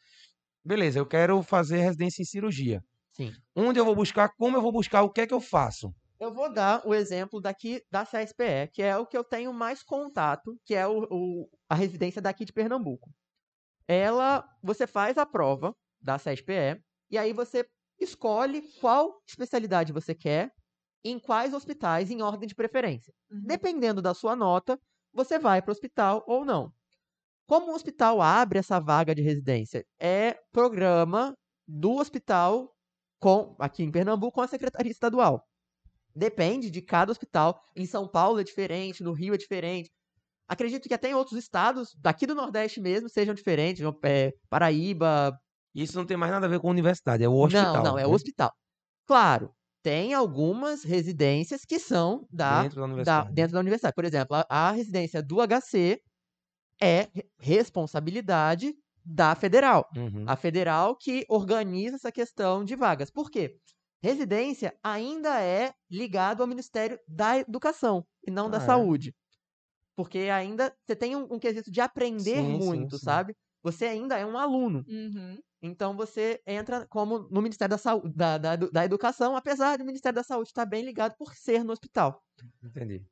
beleza, eu quero fazer residência em cirurgia. Sim. Onde eu vou buscar, como eu vou buscar, o que é que eu faço? Eu vou dar o exemplo daqui da CSPE, que é o que eu tenho mais contato, que é o, o- a residência daqui de Pernambuco. Ela, você faz a prova da CSPE e aí você escolhe qual especialidade você quer, em quais hospitais, em ordem de preferência. Uhum. Dependendo da sua nota, você vai para o hospital ou não. Como o hospital abre essa vaga de residência? É programa do hospital com aqui em Pernambuco com a Secretaria Estadual. Depende de cada hospital. Em São Paulo é diferente, no Rio é diferente. Acredito que até em outros estados, daqui do Nordeste mesmo, sejam diferentes. É, Paraíba. Isso não tem mais nada a ver com universidade, é o hospital. não, não, é o né? hospital. Claro, tem algumas residências que são da, Dentro da da- universidade. dentro da universidade. Por exemplo, a, a residência do HC é re- responsabilidade da federal. Uhum. A federal que organiza essa questão de vagas. Por quê? Residência ainda é ligado ao Ministério da Educação e não da Ah, é? Saúde. Porque ainda você tem um, um quesito de aprender Sim, sim, muito, sim. sabe? Você ainda é um aluno. Uhum. Então você entra como no Ministério da, Saúde, da, da, da Educação, apesar do Ministério da Saúde estar bem ligado por ser no hospital. Entendi.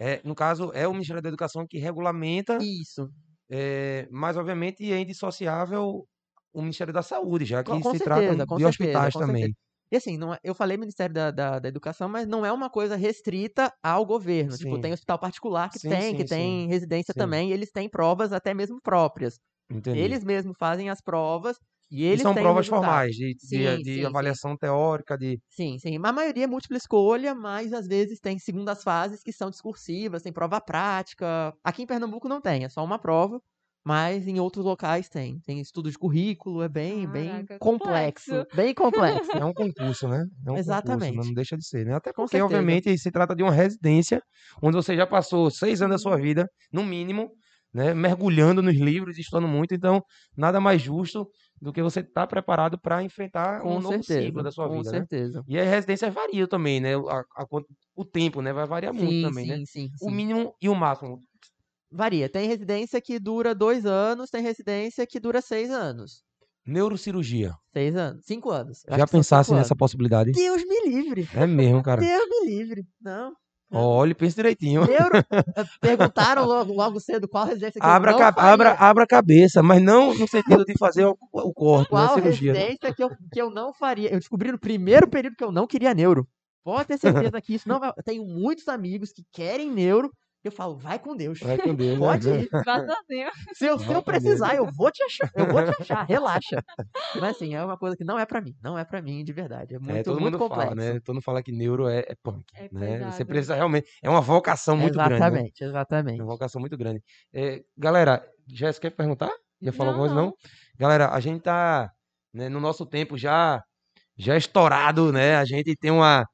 É, no caso, é o Ministério da Educação que regulamenta, Isso. é, mas obviamente é indissociável o Ministério da Saúde, já que Com- com se certeza, trata de certeza, hospitais também. certeza. E assim, não é- eu falei Ministério da, da, da Educação, mas não é uma coisa restrita ao governo. Tipo, Sim. tem hospital particular que Sim, tem, sim, que tem sim. residência Sim. também, e eles têm provas até mesmo próprias. Entendi. Eles mesmos fazem as provas e E eles são têm o provas resultado. formais, de, de- Sim, de sim, sim. avaliação teórica, de. Sim, sim. Mas a maioria é múltipla escolha, mas às vezes tem segundas fases que são discursivas, tem prova prática. Aqui em Pernambuco não tem, é só uma prova, mas em outros locais tem. Tem estudo de currículo, é bem, bem Caraca, complexo. complexo. Bem complexo. É um concurso, né? É um Exatamente. Concurso, não deixa de ser, né? Até Com porque, obviamente, se trata de uma residência onde você já passou seis anos da sua vida, no mínimo, né? Mergulhando nos livros, estudando muito. Então, nada mais justo do que você estar preparado para enfrentar Com um novo certeza. ciclo da sua com vida, né? certeza. E as residências variam também, né? A- a o tempo, né? Vai variar muito Sim, também, sim, né? sim, O sim. mínimo e o máximo. Varia. Tem residência que dura dois anos, tem residência que dura seis anos. Neurocirurgia. Seis anos. Cinco anos. Eu Já pensasse nessa anos. possibilidade? Deus me livre. É mesmo, cara. Deus me livre. Não. Olha, pense direitinho. Neuro... eh, Perguntaram logo, logo cedo qual residência que Abra, eu não ca- abra, faria. abra a cabeça, mas não no sentido de fazer o, o corte, a Qual cirurgia. né? residência que eu, que eu não faria? Eu descobri no primeiro período que eu não queria neuro. Pode ter certeza que isso não vai. Eu tenho muitos amigos que querem neuro. Eu falo, vai com Deus. Vai com Deus, né? Pode ir. Vá sozinho. Se eu, se eu Deus. precisar, eu vou te achar. Eu vou te achar, relaxa. Mas assim, é uma coisa que não é pra mim. Não é pra mim, de verdade. É muito, É, todo muito mundo complexo. fala, né? Todo mundo fala que neuro é, é punk, É né? Você precisa realmente... É uma vocação muito grande, né? exatamente, É exatamente. uma vocação muito grande. É, galera, Jéssica, quer perguntar? Ia falar Não, alguma coisa, não? não. Galera, a gente tá né, no nosso tempo já, já estourado, né? A gente tem uma,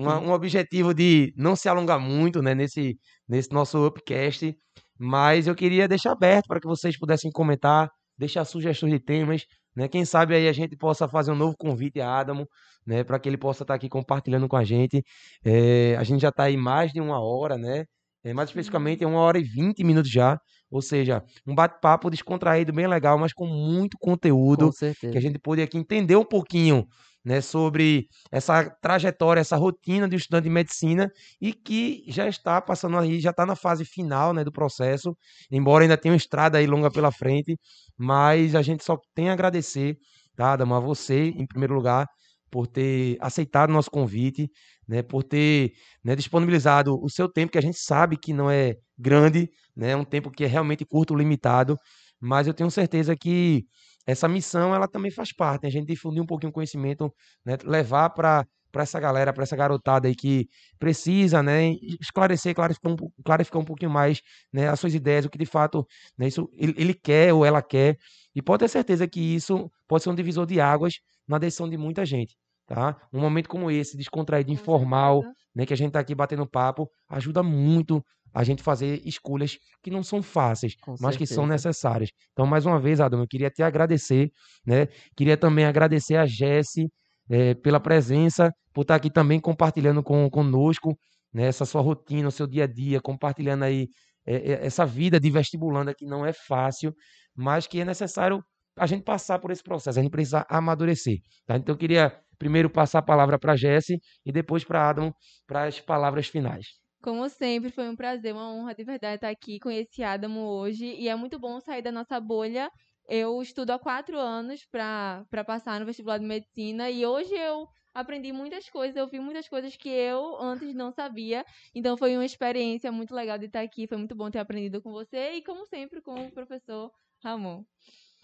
um uma- um objetivo de não se alongar muito, né, nesse, nesse nosso upcast, mas eu queria deixar aberto para que vocês pudessem comentar, deixar sugestões de temas, né? Quem sabe aí a gente possa fazer um novo convite a Adamo, né, para que ele possa estar aqui compartilhando com a gente. É, a gente já está aí mais de uma hora, né? É, mais especificamente é uma hora e vinte minutos já, ou seja, um bate-papo descontraído, bem legal, mas com muito conteúdo Com certeza. que a gente pôde aqui entender um pouquinho né, sobre essa trajetória, essa rotina de um estudante de medicina e que já está passando aí, já está na fase final né, do processo, embora ainda tenha uma estrada aí longa pela frente, mas a gente só tem a agradecer, tá, Adama, a você, em primeiro lugar, por ter aceitado o nosso convite, né, por ter né, disponibilizado o seu tempo, que a gente sabe que não é grande, né, é um tempo que é realmente curto, limitado, mas eu tenho certeza que essa missão ela também faz parte, a gente difundir um pouquinho o conhecimento, né, levar para para essa galera, para essa garotada aí que precisa, né, esclarecer, clarificar um, clarificar um pouquinho mais, né, as suas ideias, o que de fato, né, isso ele, ele quer ou ela quer, e pode ter certeza que isso pode ser um divisor de águas na decisão de muita gente, tá? Um momento como esse, descontraído, informal, né, que a gente tá aqui batendo papo, ajuda muito a gente fazer escolhas que não são fáceis, Com mas que são certeza. necessárias. Então, mais uma vez, Adam, eu queria te agradecer, né? Queria também agradecer a Jesse eh, pela presença, por estar aqui também compartilhando com, conosco, né, essa sua rotina, o seu dia a dia, compartilhando aí eh, essa vida de vestibulanda que não é fácil, mas que é necessário a gente passar por esse processo, a gente precisa amadurecer, tá? Então, eu queria primeiro passar a palavra para a Jesse e depois para Adam para as palavras finais. Como sempre, foi um prazer, uma honra de verdade estar aqui esse Adamo hoje. E é muito bom sair da nossa bolha. Eu estudo há quatro anos para passar no vestibular de medicina e hoje eu aprendi muitas coisas, eu vi muitas coisas que eu antes não sabia. Então foi uma experiência muito legal de estar aqui. Foi muito bom ter aprendido com você e, como sempre, com o professor Ramon.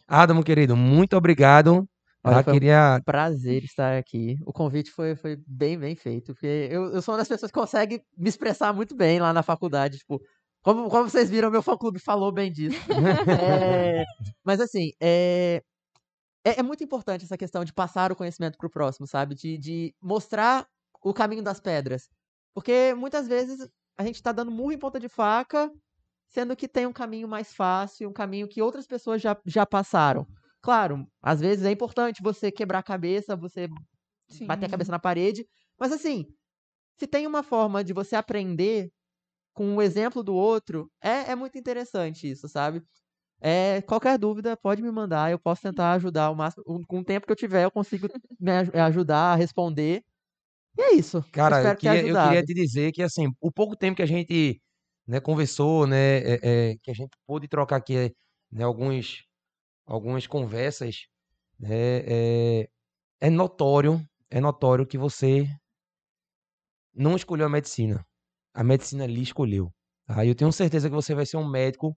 Adamo, querido, muito obrigado. Olha, foi um Queria Prazer estar aqui. O convite foi, foi bem, bem feito. Porque eu, eu sou uma das pessoas que consegue me expressar muito bem lá na faculdade. Tipo, como, como vocês viram, meu fã-clube falou bem disso. É, mas assim, é, é, é muito importante essa questão de passar o conhecimento para o próximo, sabe? De, de mostrar o caminho das pedras. Porque muitas vezes a gente tá dando murro em ponta de faca, sendo que tem um caminho mais fácil, um caminho que outras pessoas já, já passaram. Claro, às vezes é importante você quebrar a cabeça, você Sim. bater a cabeça na parede, mas assim, se tem uma forma de você aprender com o exemplo do outro, é, é muito interessante isso, sabe? É, qualquer dúvida, pode me mandar, eu posso tentar ajudar o máximo. Com o tempo que eu tiver, eu consigo me aj- ajudar a responder. E é isso. Cara, eu ter queria, eu queria te dizer que, assim, o pouco tempo que a gente né, conversou, né, é- é, que a gente pôde trocar aqui né, alguns, algumas conversas, né, é, é notório, é notório que você não escolheu a medicina. A medicina lhe escolheu. Tá? Eu tenho certeza que você vai ser um médico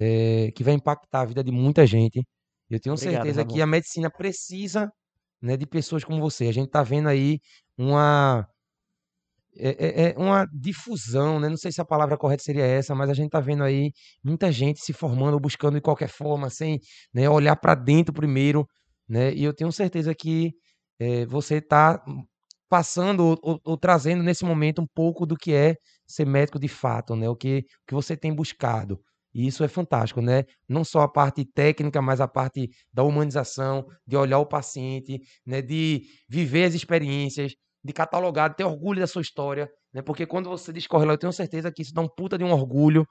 é, que vai impactar a vida de muita gente. Eu tenho Obrigado, certeza que a medicina precisa né, de pessoas como você. A gente está vendo aí uma é, é- é uma difusão, né? Não sei se a palavra correta seria essa, mas a gente está vendo aí muita gente se formando, buscando de qualquer forma, sem né, olhar para dentro primeiro, né? E eu tenho certeza que eh, você está passando ou, ou- ou trazendo nesse momento um pouco do que é ser médico de fato, né? O que, o que você tem buscado. E isso é fantástico, né? Não só a parte técnica, mas a parte da humanização, de olhar o paciente, né? De viver as experiências, de catalogar, de ter orgulho da sua história, né? Porque quando você discorre lá, eu tenho certeza que isso dá um puta de um orgulho.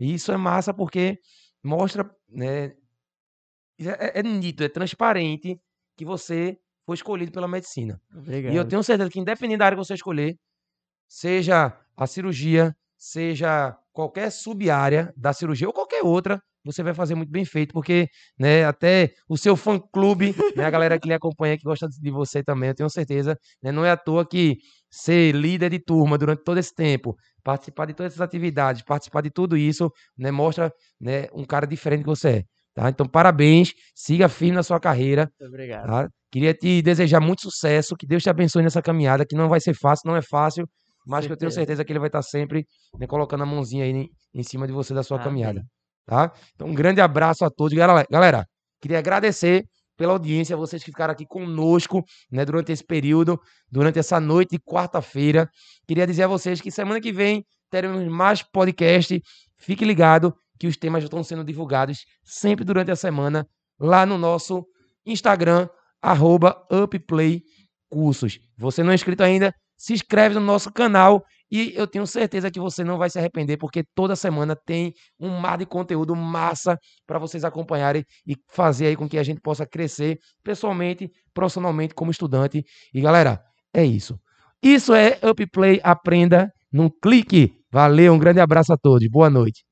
E isso é massa porque mostra, né? É, é- é nítido, é transparente que você foi escolhido pela medicina. E eu Obrigado. tenho certeza que, independente da área que você escolher, seja a cirurgia, seja qualquer sub-área da cirurgia ou qualquer outra, você vai fazer muito bem feito, porque né, até o seu fã-clube, né, a galera que lhe acompanha, que gosta de você também, eu tenho certeza, né, não é à toa que ser líder de turma durante todo esse tempo, participar de todas essas atividades, participar de tudo isso, né, mostra né, um cara diferente que você é. Tá? Então, parabéns, siga firme na sua carreira, Muito obrigado. tá? Queria te desejar muito sucesso, que Deus te abençoe nessa caminhada, que não vai ser fácil, não é fácil, mas que eu tenho Certeza. certeza que ele vai estar sempre né, colocando a mãozinha aí em, em cima de você da sua Amém. caminhada, tá? Então, um grande abraço a todos. Galera, queria agradecer pela audiência, vocês que ficaram aqui conosco, né, durante esse período, durante essa noite de quarta-feira. Queria dizer a vocês que semana que vem teremos mais podcast. Fique ligado que os temas já estão sendo divulgados sempre durante a semana lá no nosso Instagram, arroba. Você não é inscrito ainda? Se inscreve no nosso canal e eu tenho certeza que você não vai se arrepender, porque toda semana tem um mar de conteúdo massa para vocês acompanharem e fazer aí com que a gente possa crescer pessoalmente, profissionalmente, como estudante. E galera, é isso. Isso é Upplay Aprenda num clique. Valeu, um grande abraço a todos. Boa noite.